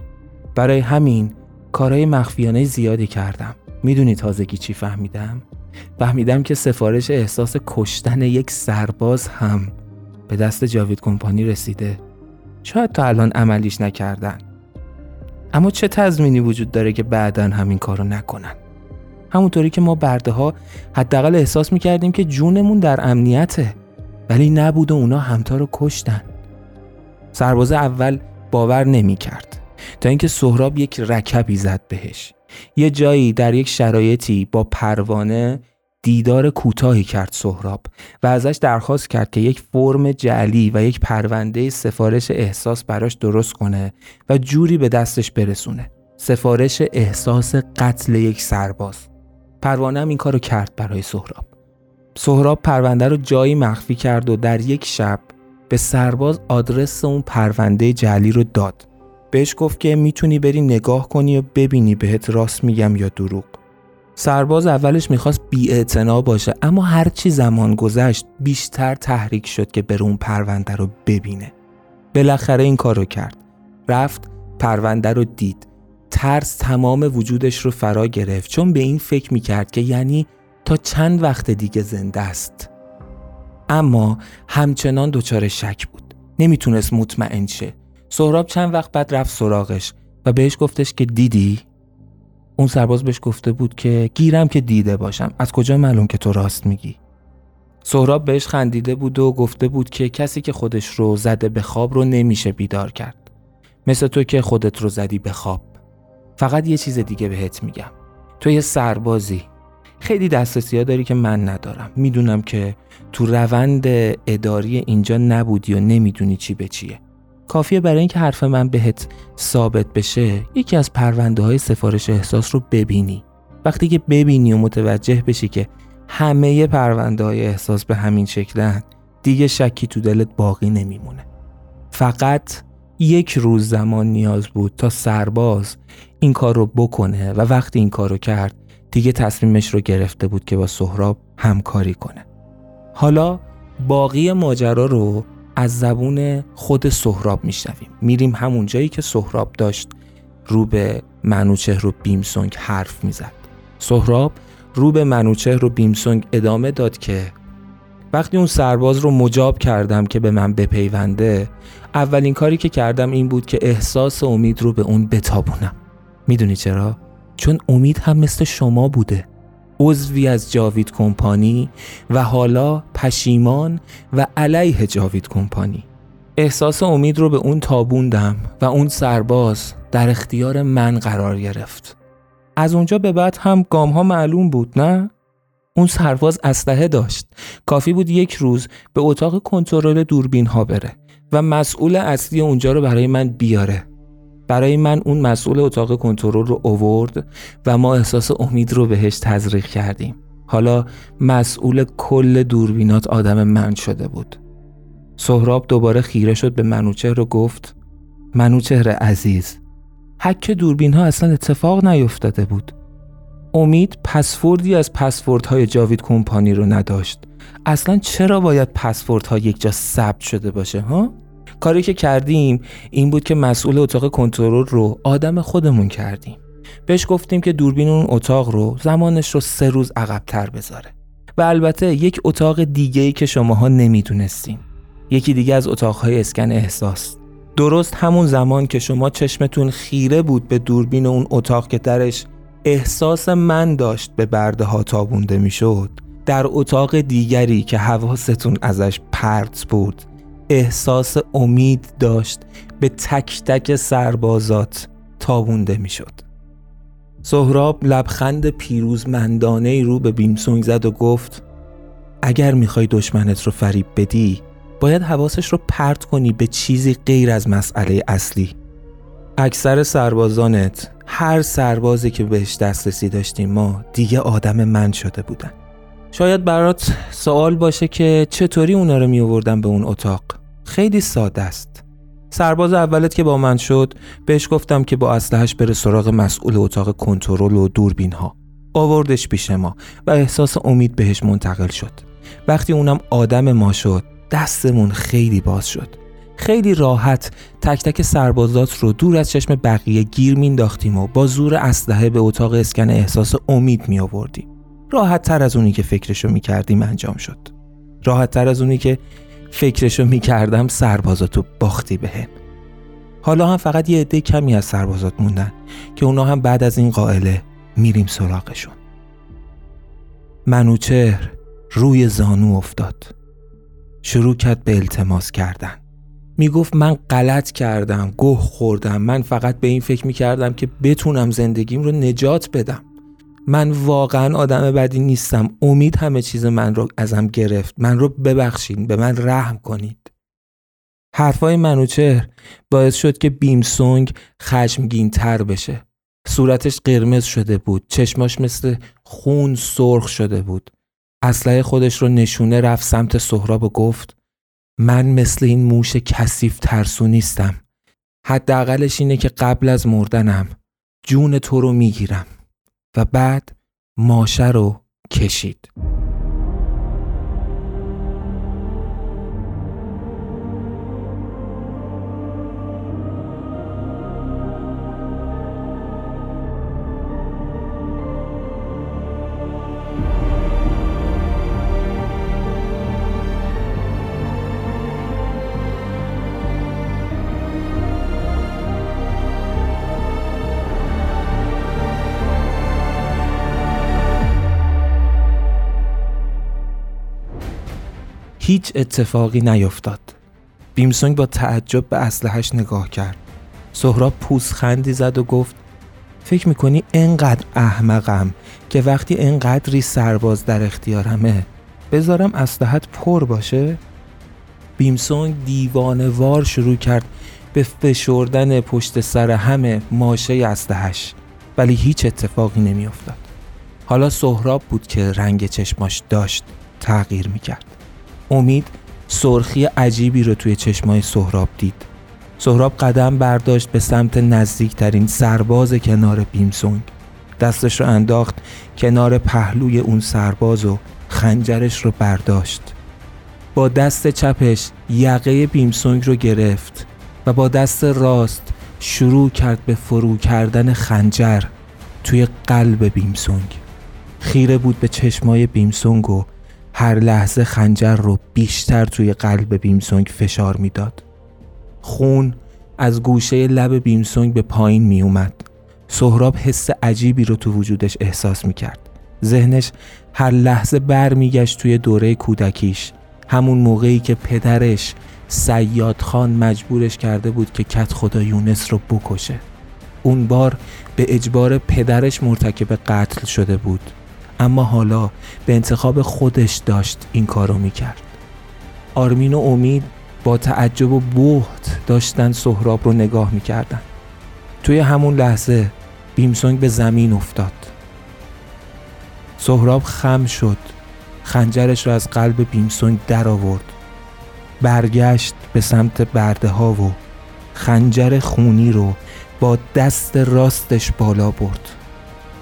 برای همین کارهای مخفیانه زیادی کردم. می‌دونی تازگی چی فهمیدم؟ فهمیدم که سفارش احساس کشتن یک سرباز هم. به دست جاوید کمپانی رسیده. شاید تا الان عملیش نکردن. اما چه تضمینی وجود داره که بعدا همین کارو نکنن؟ همونطوری که ما برده ها حداقل احساس می‌کردیم که جونمون در امنیته ولی نبود و اونا همتا رو کشتن. سرباز اول باور نمی‌کرد. تا اینکه سهراب یک رکبی زد بهش. یه جایی در یک شرایطی با پروانه دیدار کوتاهی کرد سهراب و ازش درخواست کرد که یک فرم جعلی و یک پرونده سفارش احساس براش درست کنه و جوری به دستش برسونه. سفارش احساس قتل یک سرباز. پروانه هم این کارو کرد برای سهراب. سهراب پرونده رو جایی مخفی کرد و در یک شب به سرباز آدرس اون پرونده جعلی رو داد. بهش گفت که می‌تونی بری نگاه کنی و ببینی بهت راست میگم یا دروغ. سرباز اولش می‌خواست بی باشه اما هرچی زمان گذشت بیشتر تحریک شد که بره اون پرونده رو ببینه. بالاخره این کار رو کرد. رفت پرونده رو دید. ترس تمام وجودش رو فرا گرفت چون به این فکر می‌کرد که یعنی تا چند وقت دیگه زنده است. اما همچنان دچار شک بود. نمی‌تونست مطمئن شه. سهراب چند وقت بعد رفت سراغش و بهش گفتش که دیدی؟ اون سرباز بهش گفته بود که گیرم که دیده باشم. از کجا معلوم که تو راست میگی؟ سهراب بهش خندیده بود و گفته بود که کسی که خودش رو زده به خواب رو نمیشه بیدار کرد. مثل تو که خودت رو زدی به خواب. فقط یه چیز دیگه بهت میگم. تو یه سربازی. خیلی دسترسی ها داری که من ندارم. می‌دونم که تو روند اداری اینجا نبودی و نمی‌دونی چی به چیه. کافیه برای اینکه حرف من بهت ثابت بشه یکی از پرونده های سفارش احساس رو ببینی. وقتی که ببینی و متوجه بشی که همه پرونده های احساس به همین شکلن دیگه شکی تو دلت باقی نمیمونه. فقط یک روز زمان نیاز بود تا سرباز این کار رو بکنه و وقتی این کار رو کرد دیگه تصمیمش رو گرفته بود که با سهراب همکاری کنه. حالا باقی ماجرا رو از زبون خود سهراب میشنویم. میریم همون جایی که سهراب داشت رو به منوچهر و بیمسونگ حرف می‌زد. سهراب رو به منوچهر و بیمسونگ ادامه داد که وقتی اون سرباز رو مجاب کردم که به من بپیونده اولین کاری که کردم این بود که احساس امید رو به اون بتابونم. می‌دونی چرا؟ چون امید هم مثل شما بوده. عضوی از جاوید کمپانی و حالا پشیمان و علیه جاوید کمپانی. احساس امید رو به اون تابوندم و اون سرباز در اختیار من قرار گرفت. از اونجا به بعد هم گام ها معلوم بود نه؟ اون سرباز اسلحه داشت. کافی بود یک روز به اتاق کنترل دوربین ها بره و مسئول اصلی اونجا رو برای من بیاره. برای من اون مسئول اتاق کنترل رو اوورد و ما احساس امید رو بهش تزریق کردیم. حالا مسئول کل دوربینات آدم من شده بود. سهراب دوباره خیره شد به منوچهر و گفت منوچهر عزیز حک دوربین ها اصلا اتفاق نیفتاده بود. امید پسوردی از های جاوید کمپانی رو نداشت. اصلا چرا باید ها یک جا ثبت شده باشه ها؟ کاری که کردیم این بود که مسئول اتاق کنترل رو آدم خودمون کردیم. بهش گفتیم که دوربین اون اتاق رو زمانش رو سه روز عقبتر بذاره. و البته یک اتاق دیگه ای که شماها نمی‌دونستیم. یکی دیگه از اتاقهای اسکن احساس. درست همون زمان که شما چشمتون خیره بود به دوربین اون اتاق که درش احساس من داشت به برده ها تابونده می‌شد در اتاق دیگری که حواستون ازش پرت بود احساس امید داشت به تک تک سربازات تابونده می‌شد. سهراب لبخند پیروزمندانه ای رو به بیمسونگ زد و گفت اگر می‌خوای دشمنت رو فریب بدی باید حواسش رو پرت کنی به چیزی غیر از مسئله اصلی. اکثر سربازانت هر سربازی که بهش دسترسی داشتیم ما دیگه آدم من شده بودن. شاید برات سوال باشه که چطوری اونا رو می آوردن به اون اتاق. خیلی ساده است. سرباز اولت که با من شد بهش گفتم که با اسلحهش بره سراغ مسئول اتاق کنترل و دوربین ها آوردش پیش ما و احساس امید بهش منتقل شد. وقتی اونم آدم ما شد دستمون خیلی باز شد. خیلی راحت تک تک سربازات رو دور از چشم بقیه گیر مینداختیم و با زور اسلحه به اتاق اسکن احساس امید می آوردیم راحت تر از اونی که فکرشو می کردیم انجام شد. راحت تر از اونی که فکرشو می کردم سربازاتو باختی بهم. حالا هم فقط یه عده کمی از سربازات موندن که اونا هم بعد از این قائله میریم سراغشون. منوچهر روی زانو افتاد. شروع کرد به التماس کردن. می‌گفت من غلط کردم گوه خوردم. من فقط به این فکر می‌کردم که بتونم زندگیم رو نجات بدم. من واقعا آدم بدی نیستم. امید همه چیز من رو ازم گرفت. من رو ببخشید به من رحم کنید. حرفای منوچهر باعث شد که بیمسونگ خشمگین تر بشه. صورتش قرمز شده بود. چشماش مثل خون سرخ شده بود. اسلحه خودش رو نشونه رفت سمت سهراب و گفت من مثل این موش کثیف ترسو نیستم. حداقلش اینه که قبل از مردنم جون تو رو می‌گیرم. و بعد ماشه رو کشید. هیچ اتفاقی نیفتاد بیمسونگ با تعجب به اسلحهش نگاه کرد سهراب خندی زد و گفت فکر می‌کنی انقدر احمقم که وقتی انقدری سرباز در اختیارمه بذارم اسلحت پر باشه؟ بیمسونگ دیوانه وار شروع کرد به فشردن پشت سر همه ماشه اسلحش ولی هیچ اتفاقی نمیافتاد. حالا سهراب بود که رنگ چشماش داشت تغییر می‌کرد امید سرخی عجیبی رو توی چشمای سهراب دید. سهراب قدم برداشت به سمت نزدیکترین سرباز کنار بیمسونگ دستش رو انداخت کنار پهلوی اون سرباز و خنجرش رو برداشت. با دست چپش یقه بیمسونگ رو گرفت و با دست راست شروع کرد به فرو کردن خنجر توی قلب بیمسونگ خیره بود به چشمای بیمسونگ و هر لحظه خنجر رو بیشتر توی قلب بیمسونگ فشار می‌داد. خون از گوشه لب بیمسونگ به پایین می اومد. سهراب حس عجیبی رو تو وجودش احساس می کرد. ذهنش هر لحظه برمیگشت توی دوره کودکیش همون موقعی که پدرش سیاد خان مجبورش کرده بود که کت خدا یونس رو بکشه اون بار به اجبار پدرش مرتکب قتل شده بود اما حالا به انتخاب خودش داشت این کارو می‌کرد. آرمین و امید با تعجب و بهت داشتن سهراب رو نگاه می‌کردن. توی همون لحظه بیمسونگ به زمین افتاد. سهراب خم شد. خنجرش را از قلب بیمسونگ در آورد برگشت به سمت برده ها و خنجر خونی رو با دست راستش بالا برد.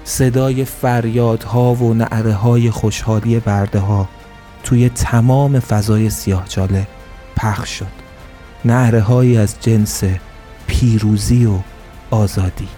صدای فریادها و نعره های خوشحالی برده ها توی تمام فضای سیاهچاله پخش شد. نعره از جنس پیروزی و آزادی.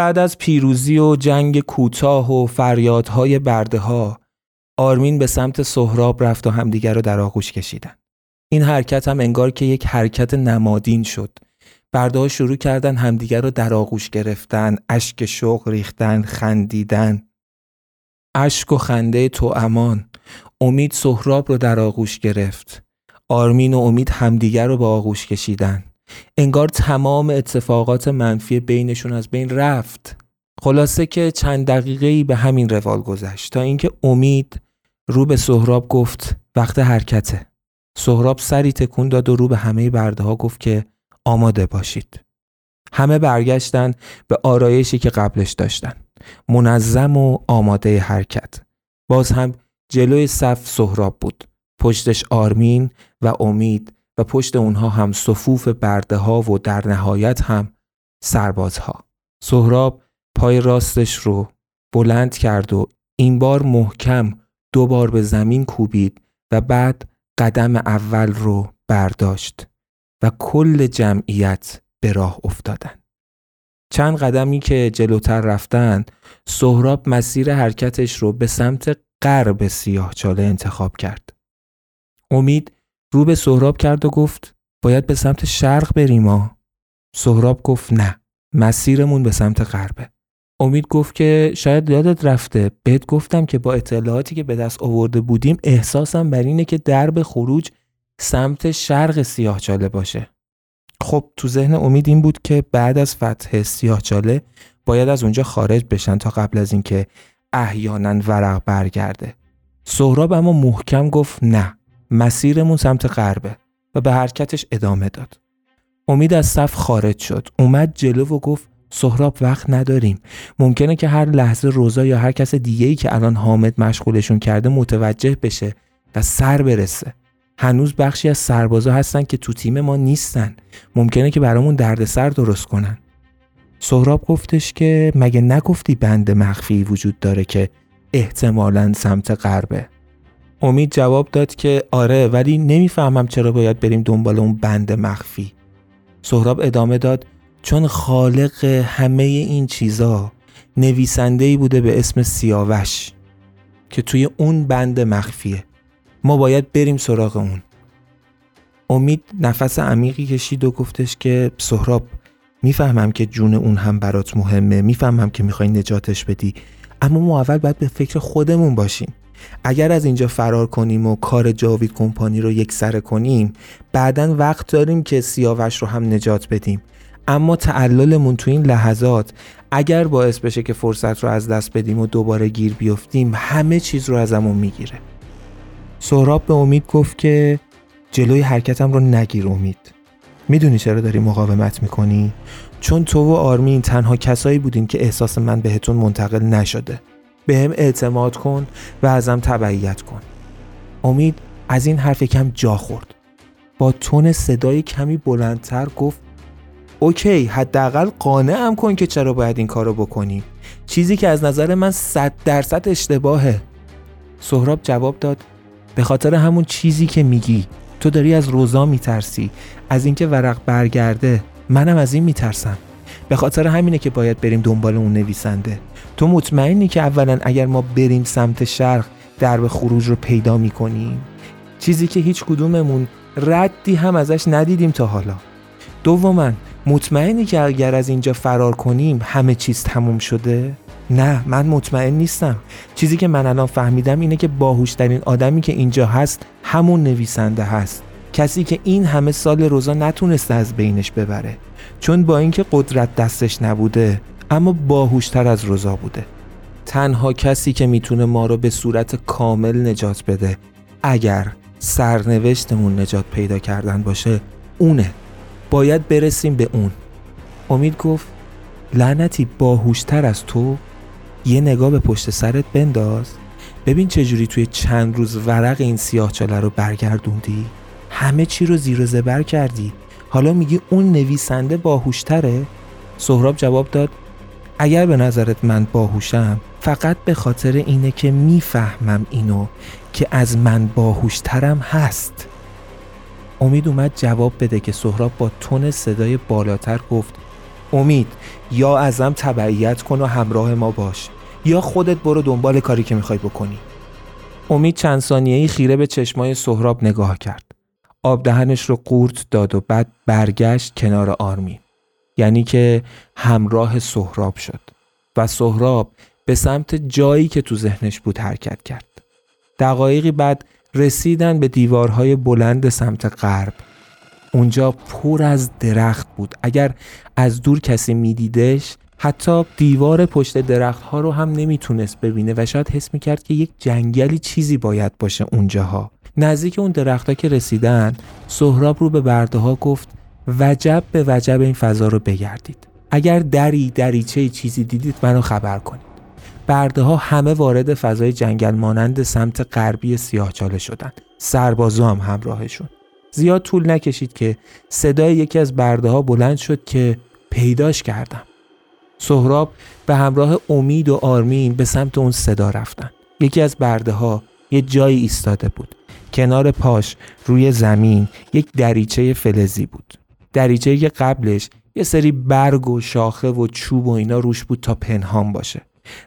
بعد از پیروزی و جنگ کوتاه و فریادهای برده ها آرمین به سمت سهراب رفت و همدیگر رو در آغوش کشیدن. این حرکت هم انگار که یک حرکت نمادین شد. برده شروع کردن همدیگر رو در آغوش گرفتن، اشک شوق ریختن، خندیدن. اشک و خنده تو امان. امید سهراب رو در آغوش گرفت. آرمین و امید همدیگر رو به آغوش کشیدن. انگار تمام اتفاقات منفی بینشون از بین رفت. خلاصه که چند دقیقه ای به همین روال گذشت تا اینکه امید رو به سهراب گفت وقت حرکته. سهراب سری تکون داد و رو به همه برده ها گفت که آماده باشید. همه برگشتن به آرایشی که قبلش داشتن. منظم و آماده حرکت. باز هم جلوی صف سهراب بود. پشتش آرمین و امید و پشت اونها هم صفوف برده ها و در نهایت هم سربازها. سهراب پای راستش رو بلند کرد و این بار محکم دو بار به زمین کوبید و بعد قدم اول رو برداشت و کل جمعیت به راه افتادن. چند قدمی که جلوتر رفتن سهراب مسیر حرکتش رو به سمت غرب سیاهچاله انتخاب کرد. امید رو به سهراب کرد و گفت باید به سمت شرق بریم ها سهراب گفت نه مسیرمون به سمت غربه. امید گفت که شاید یادت رفته بهت گفتم که با اطلاعاتی که به دست آورده بودیم احساسم بر اینه که درب خروج سمت شرق سیاهچاله باشه. خب تو ذهن امید این بود که بعد از فتح سیاهچاله باید از اونجا خارج بشن تا قبل از اینکه احیانا ورق برگرده. سهراب اما محکم گفت نه. مسیرمون سمت غربه و به حرکتش ادامه داد. امید از صف خارج شد. اومد جلو و گفت سهراب وقت نداریم. ممکنه که هر لحظه روزا یا هر کس دیگه ای که الان حامد مشغولشون کرده متوجه بشه و سر برسه. هنوز بخشی از سربازا هستن که تو تیم ما نیستن. ممکنه که برامون دردسر درست کنن. سهراب گفتش که مگه نگفتی بند مخفی وجود داره که احتمالا سمت غربه. امید جواب داد که آره ولی نمی‌فهمم چرا باید بریم دنبال اون بند مخفی. سهراب ادامه داد چون خالق همه این چیزا نویسنده بوده به اسم سیاوش که توی اون بند مخفیه. ما باید بریم سراغ اون. امید نفس عمیقی کشید و گفتش که سهراب می‌فهمم که جون اون هم برات مهمه می‌فهمم که می‌خوای نجاتش بدی اما ما اول باید به فکر خودمون باشیم. اگر از اینجا فرار کنیم و کار جاوید کمپانی رو یک سره کنیم بعدا وقت داریم که سیاوش رو هم نجات بدیم. اما تعللمون تو این لحظات اگر باعث بشه که فرصت رو از دست بدیم و دوباره گیر بیفتیم همه چیز رو ازمون می‌گیره. سهراب به امید گفت که جلوی حرکتم رو نگیر امید. می‌دونی چرا داری مقاومت می‌کنی؟ چون تو و آرمین تنها کسایی بودین که احساس من بهتون منتقل نشده. به هم اعتماد کن و ازم تبعیت کن. امید از این حرف کم جا خورد. با تون صدای کمی بلندتر گفت اوکی حداقل قانعم کن که چرا باید این کارو بکنیم چیزی که از نظر من صد درصد اشتباهه. سهراب جواب داد به خاطر همون چیزی که میگی تو داری از روزا میترسی. از اینکه ورق برگرده منم از این میترسم. به خاطر همینه که باید بریم دنبال اون نویسنده. تو مطمئنی که اولا اگر ما بریم سمت شرق درب خروج رو پیدا می‌کنیم؟ چیزی که هیچ کدوممون ردی هم ازش ندیدیم تا حالا. دوما مطمئنی که اگر از اینجا فرار کنیم همه چیز تموم شده؟ نه من مطمئن نیستم. چیزی که من الان فهمیدم اینه که باهوشترین آدمی که اینجا هست همون نویسنده هست. کسی که این همه سال روزا نتونسته از بینش ببره. چون با اینکه قدرت دستش نبوده اما باهوشتر از روزا بوده. تنها کسی که می‌تونه ما رو به صورت کامل نجات بده اگر سرنوشتمون نجات پیدا کردن باشه اونه. باید برسیم به اون. امید گفت لعنتی باهوشتر از تو یه نگاه به پشت سرت بنداز. ببین چجوری توی چند روز ورق این سیاه چاله رو برگردوندی. همه چی رو زیر و زبر کردی. حالا میگی اون نویسنده باهوشتره؟ سهراب جواب داد اگر به نظرت من باهوشم فقط به خاطر اینه که می‌فهمم اینو که از من باهوشترم هست. امید اومد جواب بده که سهراب با تون صدای بالاتر گفت امید یا ازم تبعیت کن و همراه ما باش یا خودت برو دنبال کاری که می‌خوای بکنی. امید چند ثانیه‌ای خیره به چشمای سهراب نگاه کرد. آب دهنش رو قورت داد و بعد برگشت کنار آرمین. یعنی که همراه سهراب شد و سهراب به سمت جایی که تو ذهنش بود حرکت کرد. دقایقی بعد رسیدن به دیوارهای بلند سمت غرب. اونجا پر از درخت بود. اگر از دور کسی میدیدش حتی دیوار پشت درخت ها رو هم نمی‌تونست ببینه و شاید حس می‌کرد که یک جنگلی چیزی باید باشه اونجاها. نزدیک اون درختها که رسیدن سهراب رو به برده ها گفت وجب به وجب این فضا رو بگردید. اگر دری دریچه چیزی دیدید منو خبر کنید. برده ها همه وارد فضای جنگل مانند سمت غربی سیاهچاله شدند سربازا هم همراهشون. زیاد طول نکشید که صدای یکی از برده ها بلند شد که پیداش کردم. سهراب به همراه امید و آرمین به سمت اون صدا رفتن. یکی از برده ها یه جایی ایستاده بود. کنار پاش روی زمین یک دریچه فلزی بود. دریچه قبلش یه سری برگ و شاخه و چوب و اینا روش بود تا پنهان باشه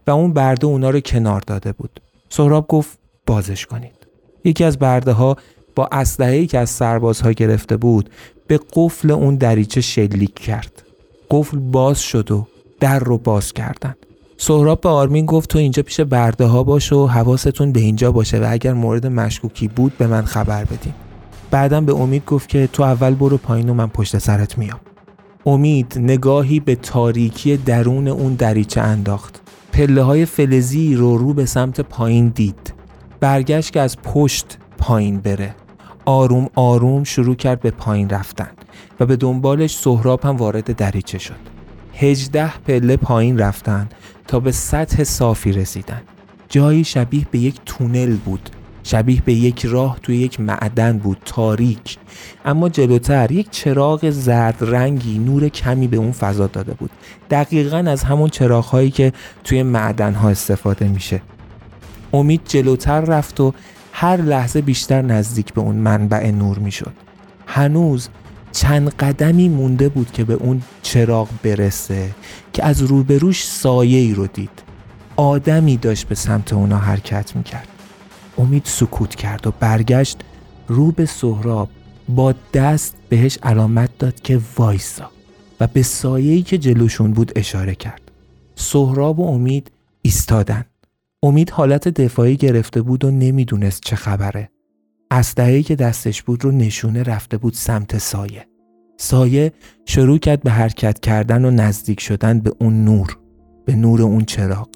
و اون برده اونا رو کنار داده بود. سهراب گفت بازش کنید. یکی از برده ها با اسلحه‌ای که از سربازها گرفته بود به قفل اون دریچه شلیک کرد. قفل باز شد و در رو باز کردن. سهراب به آرمین گفت تو اینجا پیش برده ها باش و حواستون به اینجا باشه و اگر مورد مشکوکی بود به من خبر بدین. بعدم به امید گفت که تو اول برو پایین و من پشت سرت میام. امید نگاهی به تاریکی درون اون دریچه انداخت. پله های فلزی رو رو به سمت پایین دید. برگشت که از پشت پایین بره. آروم آروم شروع کرد به پایین رفتن و به دنبالش سهراب هم وارد دریچه شد. هجده پله پایین رفتن تا به سطح صافی رسیدن. جایی شبیه به یک تونل بود. شبیه به یک راه توی یک معدن بود تاریک. اما جلوتر یک چراغ زرد رنگی نور کمی به اون فضا داده بود. دقیقا از همون چراغ هایی که توی معدن ها استفاده میشه. امید جلوتر رفت و هر لحظه بیشتر نزدیک به اون منبع نور می‌شد. هنوز چند قدمی مونده بود که به اون چراغ برسه که از روبروش سایه ای رو دید. آدمی داشت به سمت اونا حرکت می‌کرد. امید سکوت کرد و برگشت رو به سهراب با دست بهش علامت داد که وایسا و به سایه‌ای که جلوشون بود اشاره کرد. سهراب و امید ایستادن. امید حالت دفاعی گرفته بود و نمی‌دونست چه خبره. اسلحه‌ای که دستش بود رو نشونه رفته بود سمت سایه. سایه شروع کرد به حرکت کردن و نزدیک شدن به اون نور به نور اون چراغ.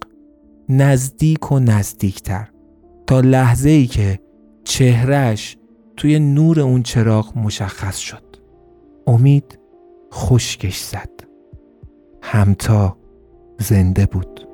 نزدیک و نزدیکتر. تا لحظه ای که چهرش توی نور اون چراغ مشخص شد. امید خشکش زد. همتا زنده بود.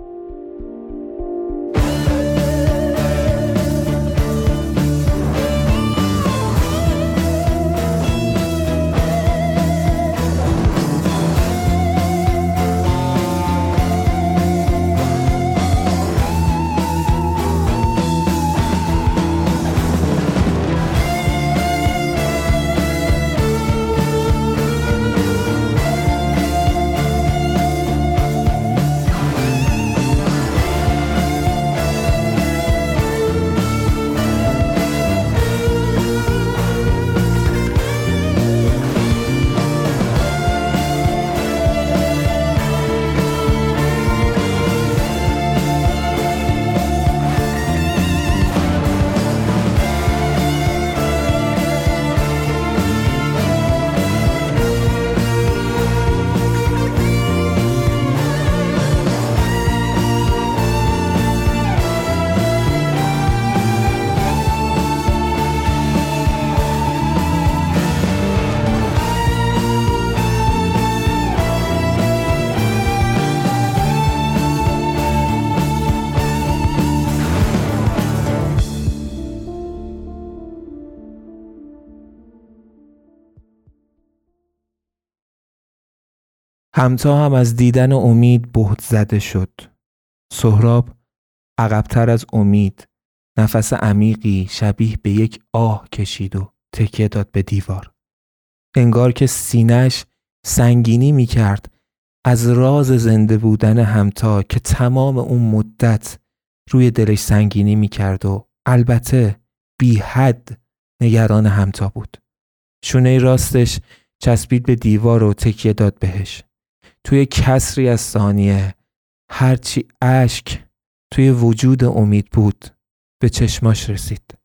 همتا هم از دیدن امید بهت زده شد. سهراب عقبتر از امید نفس عمیقی شبیه به یک آه کشید و تکیه داد به دیوار. انگار که سینش سنگینی می کرد از راز زنده بودن همتا که تمام اون مدت روی دلش سنگینی می کرد و البته بی حد نگران همتا بود. شونه راستش چسبید به دیوار و تکیه داد بهش. توی کسری از ثانیه. هرچی اشک توی وجود امید بود به چشماش رسید.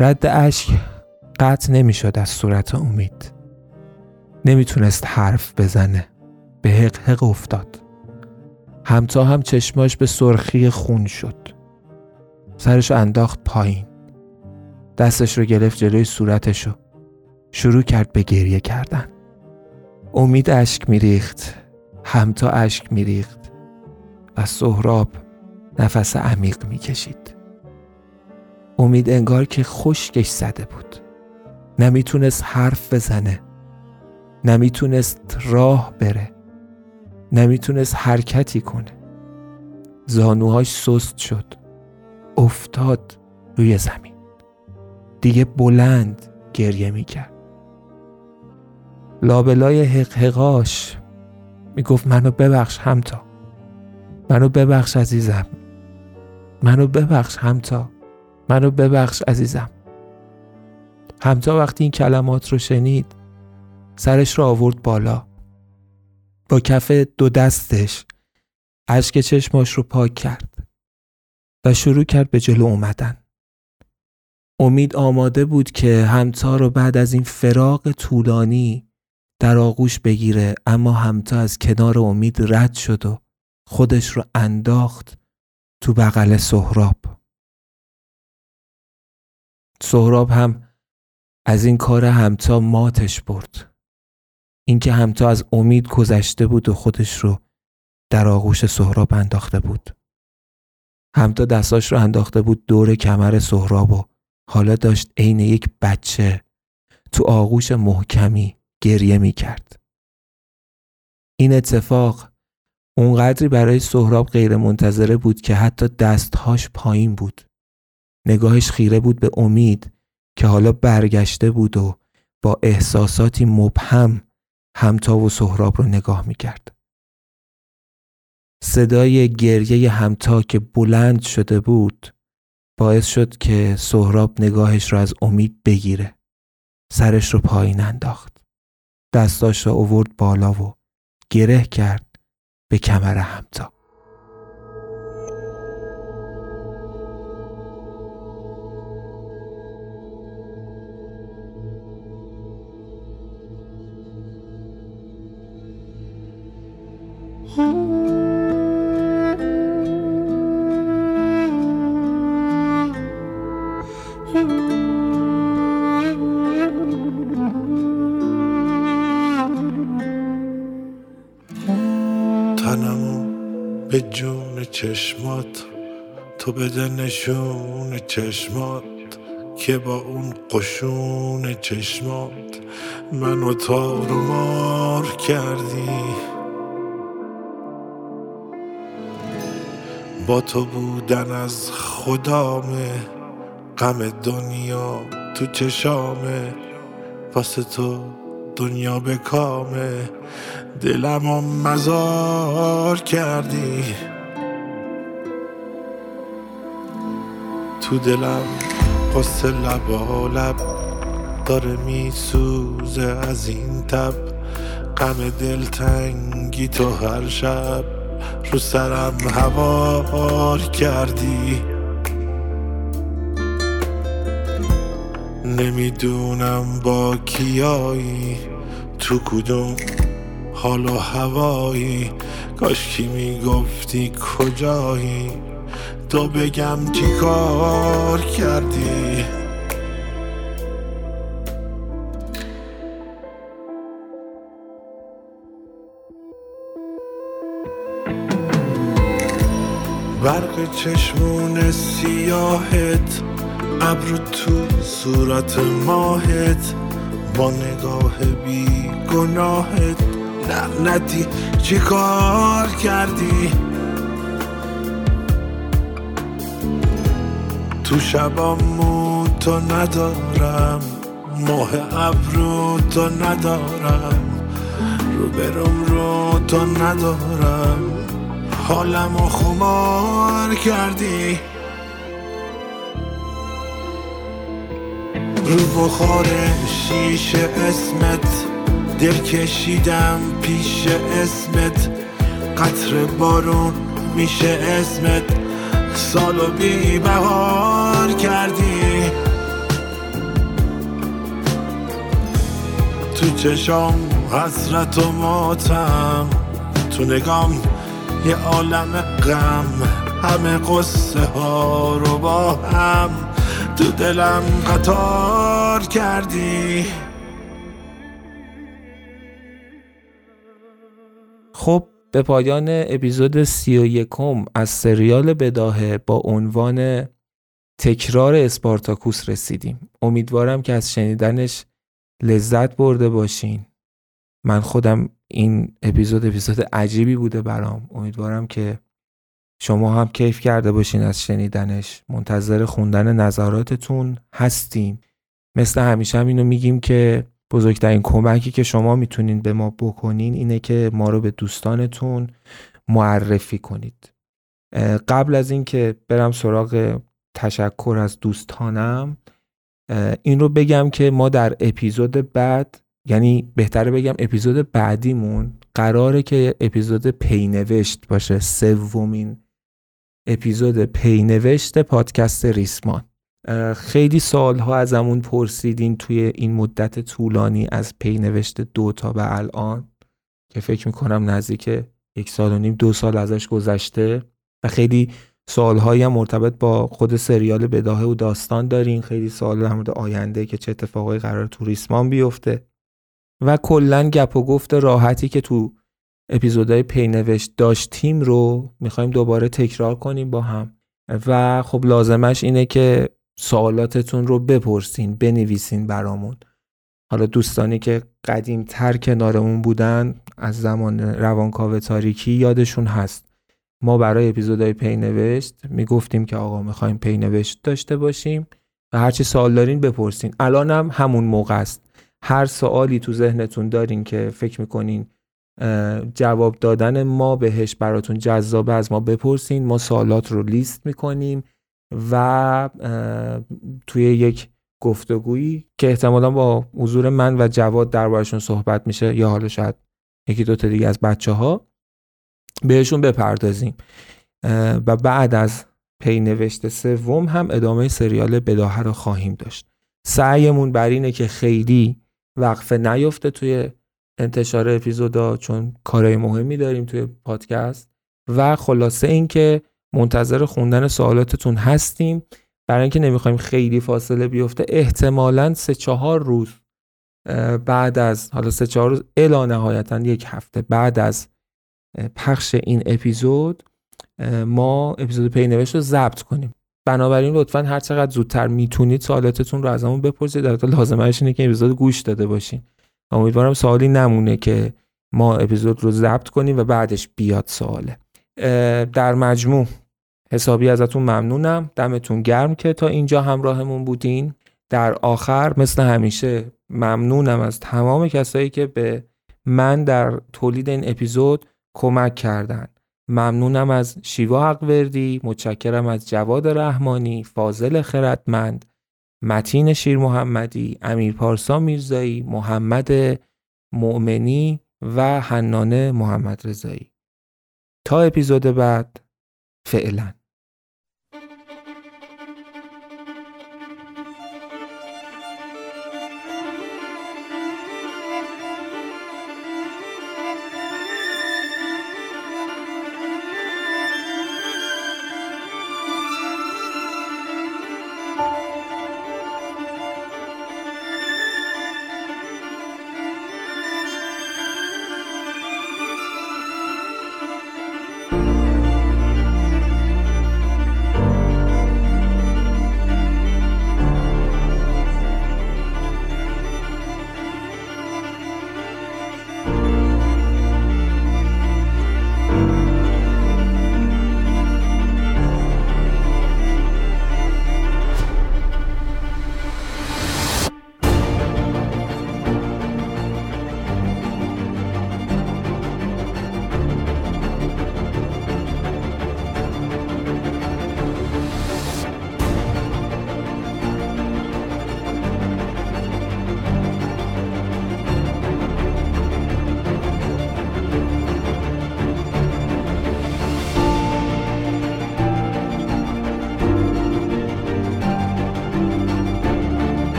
رد اشک قطع نمی‌شد از صورت امید. نمی‌تونست حرف بزنه. به حق حق افتاد. همتا هم چشماش به سرخی خون شد. سرش انداخت پایین. دستش رو گرفت جلوی صورتشو شروع کرد به گریه کردن. امید اشک میریخت. همتا اشک میریخت. و سهراب نفس عمیق می‌کشید. امید انگار که خشکش زده بود. نمی‌تونست حرف بزنه. نمی‌تونست راه بره. نمی‌تونست حرکتی کنه. زانوهاش سست شد. افتاد روی زمین. دیگه بلند گریه می‌کرد. لابلای حقحقاش می‌گفت منو ببخش همتا. منو ببخش عزیزم. منو ببخش همتا. منو ببخش عزیزم. همتا وقتی این کلمات رو شنید سرش رو آورد بالا. با کف دو دستش اشک چشماش رو پاک کرد و شروع کرد به جلو اومدن. امید آماده بود که همتا رو بعد از این فراغ طولانی در آغوش بگیره اما همتا از کنار امید رد شد و خودش رو انداخت تو بغل سهراب. سهراب هم از این کار همتا ماتش برد اینکه همتا از امید گذشته بود و خودش رو در آغوش سهراب انداخته بود همتا دستاش رو انداخته بود دور کمر سهراب و حالا داشت عین یک بچه تو آغوش محکمی گریه می کرد. این اتفاق اونقدری برای سهراب غیر منتظره بود که حتی دستهاش پایین بود. نگاهش خیره بود به امید که حالا برگشته بود و با احساساتی مبهم همتا و سهراب رو نگاه می کرد. صدای گریه همتا که بلند شده بود باعث شد که سهراب نگاهش رو از امید بگیره. سرش رو پایین انداخت. دستاش را اوورد بالا و گره کرد به کمر همتا. به چشمات تو بده نشون چشمات که با اون قشون چشمات. منو تارو مار کردی. با تو بودن از خدامه غم دنیا تو چشامه واسه تو دنیا به کامه دلم و مزار کردی. تو دلم قصه لبا لب داره میسوزه. از این تب غم دلتنگی تو هر شب رو سرم هوار کردی. نمی‌دونم با کیایی تو کدوم حال و هوایی. کاش کی می‌گفتی کجایی؟ تو بگم چی کار کردی؟ برق چشمون سیاهت ابرو تو صورت ماهت با نگاه بی گناهت لعنتی چی کار کردی؟ تو شبامو تو ندارم ماه ابرو تو ندارم رو برم رو تو ندارم. حالمو خمار کردی. رو بخار شیشه اسمت دل کشیدم پیش اسمت. قطر بارون میشه اسمت. سالو بی بهار کردی. تو چشام حسرت و ماتم تو نگام یه عالم غم همه قصه ها رو با هم تو دلم قطار کردی. خب به پایان اپیزود سی و یکم از سریال بداهه با عنوان تکرار اسپارتاکوس رسیدیم. امیدوارم که از شنیدنش لذت برده باشین. من خودم این اپیزود اپیزود عجیبی بوده برام. امیدوارم که شما هم کیف کرده باشین از شنیدنش. منتظر خوندن نظراتتون هستیم. مثل همیشه هم اینو میگیم که بزرگترین کمکی که شما می‌تونین به ما بکنین اینه که ما رو به دوستانتون معرفی کنید. قبل از اینکه برم سراغ تشکر از دوستانم این رو بگم که ما در اپیزود بعد یعنی بهتره بگم اپیزود بعدیمون قراره که اپیزود پینوشت باشه سومین اپیزود پینوشت پادکست ریسمان. خیلی سالها ازمون پرسیدین توی این مدت طولانی از پینوشت دو تا به الان که فکر می‌کنم نزدیک یک سال و نیم دو سال ازش گذشته و خیلی سالهایی هم مرتبط با خود سریال بداهه و داستان دارین. خیلی سوال در مورد آینده که چه اتفاقایی قرار تو ریسمان بیفته. و کلا گپ و گفت راحتی که تو اپیزودهای پینوشت داشتیم رو می‌خوایم دوباره تکرار کنیم با هم. و خب لازمش اینه که سوالاتتون رو بپرسین بنویسین برامون. حالا دوستانی که قدیم تر کنارمون بودن از زمان روانکاو تاریکی یادشون هست. ما برای اپیزودهای پینوشت می‌گفتیم که آقا می‌خوایم پینوشت داشته باشیم و هرچی سوال دارین بپرسین. الان هم همون موقع است. هر سوالی تو ذهنتون دارین که فکر می‌کنین جواب دادن ما بهش براتون جذابه از ما بپرسین ما سوالات رو لیست می‌کنیم و توی یک گفتگویی که احتمالا با حضور من و جواد دربارشون صحبت میشه یا حالا شاید یکی دوتا دیگه از بچه ها بهشون بپردازیم. و بعد از پی نوشته سوم هم ادامه سریال بداهه رو خواهیم داشت. سعیمون بر اینه که خیلی وقفه نیفته توی انتشار اپیزودا چون کارهای مهمی داریم توی پادکست. و خلاصه اینکه منتظر خوندن سوالاتتون هستیم. برای اینکه نمی‌خوایم خیلی فاصله بیفته احتمالا سه چهار روز بعد از حالا سه چهار روز الا نهایتا یک هفته بعد از پخش این اپیزود ما اپیزود پینوشت رو ضبط کنیم. بنابراین لطفا هر چقدر زودتر می‌تونید سوالاتتون رو از همون بپرسید. در لازمش اینه که اپیزود گوش داده باشین. امیدوارم سوالی نمونه که ما اپیزود رو ضبط کنیم و بعدش بیاد سواله. در مجموع حسابی ازتون ممنونم. دمتون گرم که تا اینجا همراهمون بودین. در آخر مثل همیشه ممنونم از تمام کسایی که به من در تولید این اپیزود کمک کردن. ممنونم از شیوا حقوردی متشکرم از جواد رحمانی فاضل خردمند متین شیر محمدی امیر پارسا میرزایی محمد مؤمنی و حنانه محمد رضایی تا اپیزود بعد فعلا.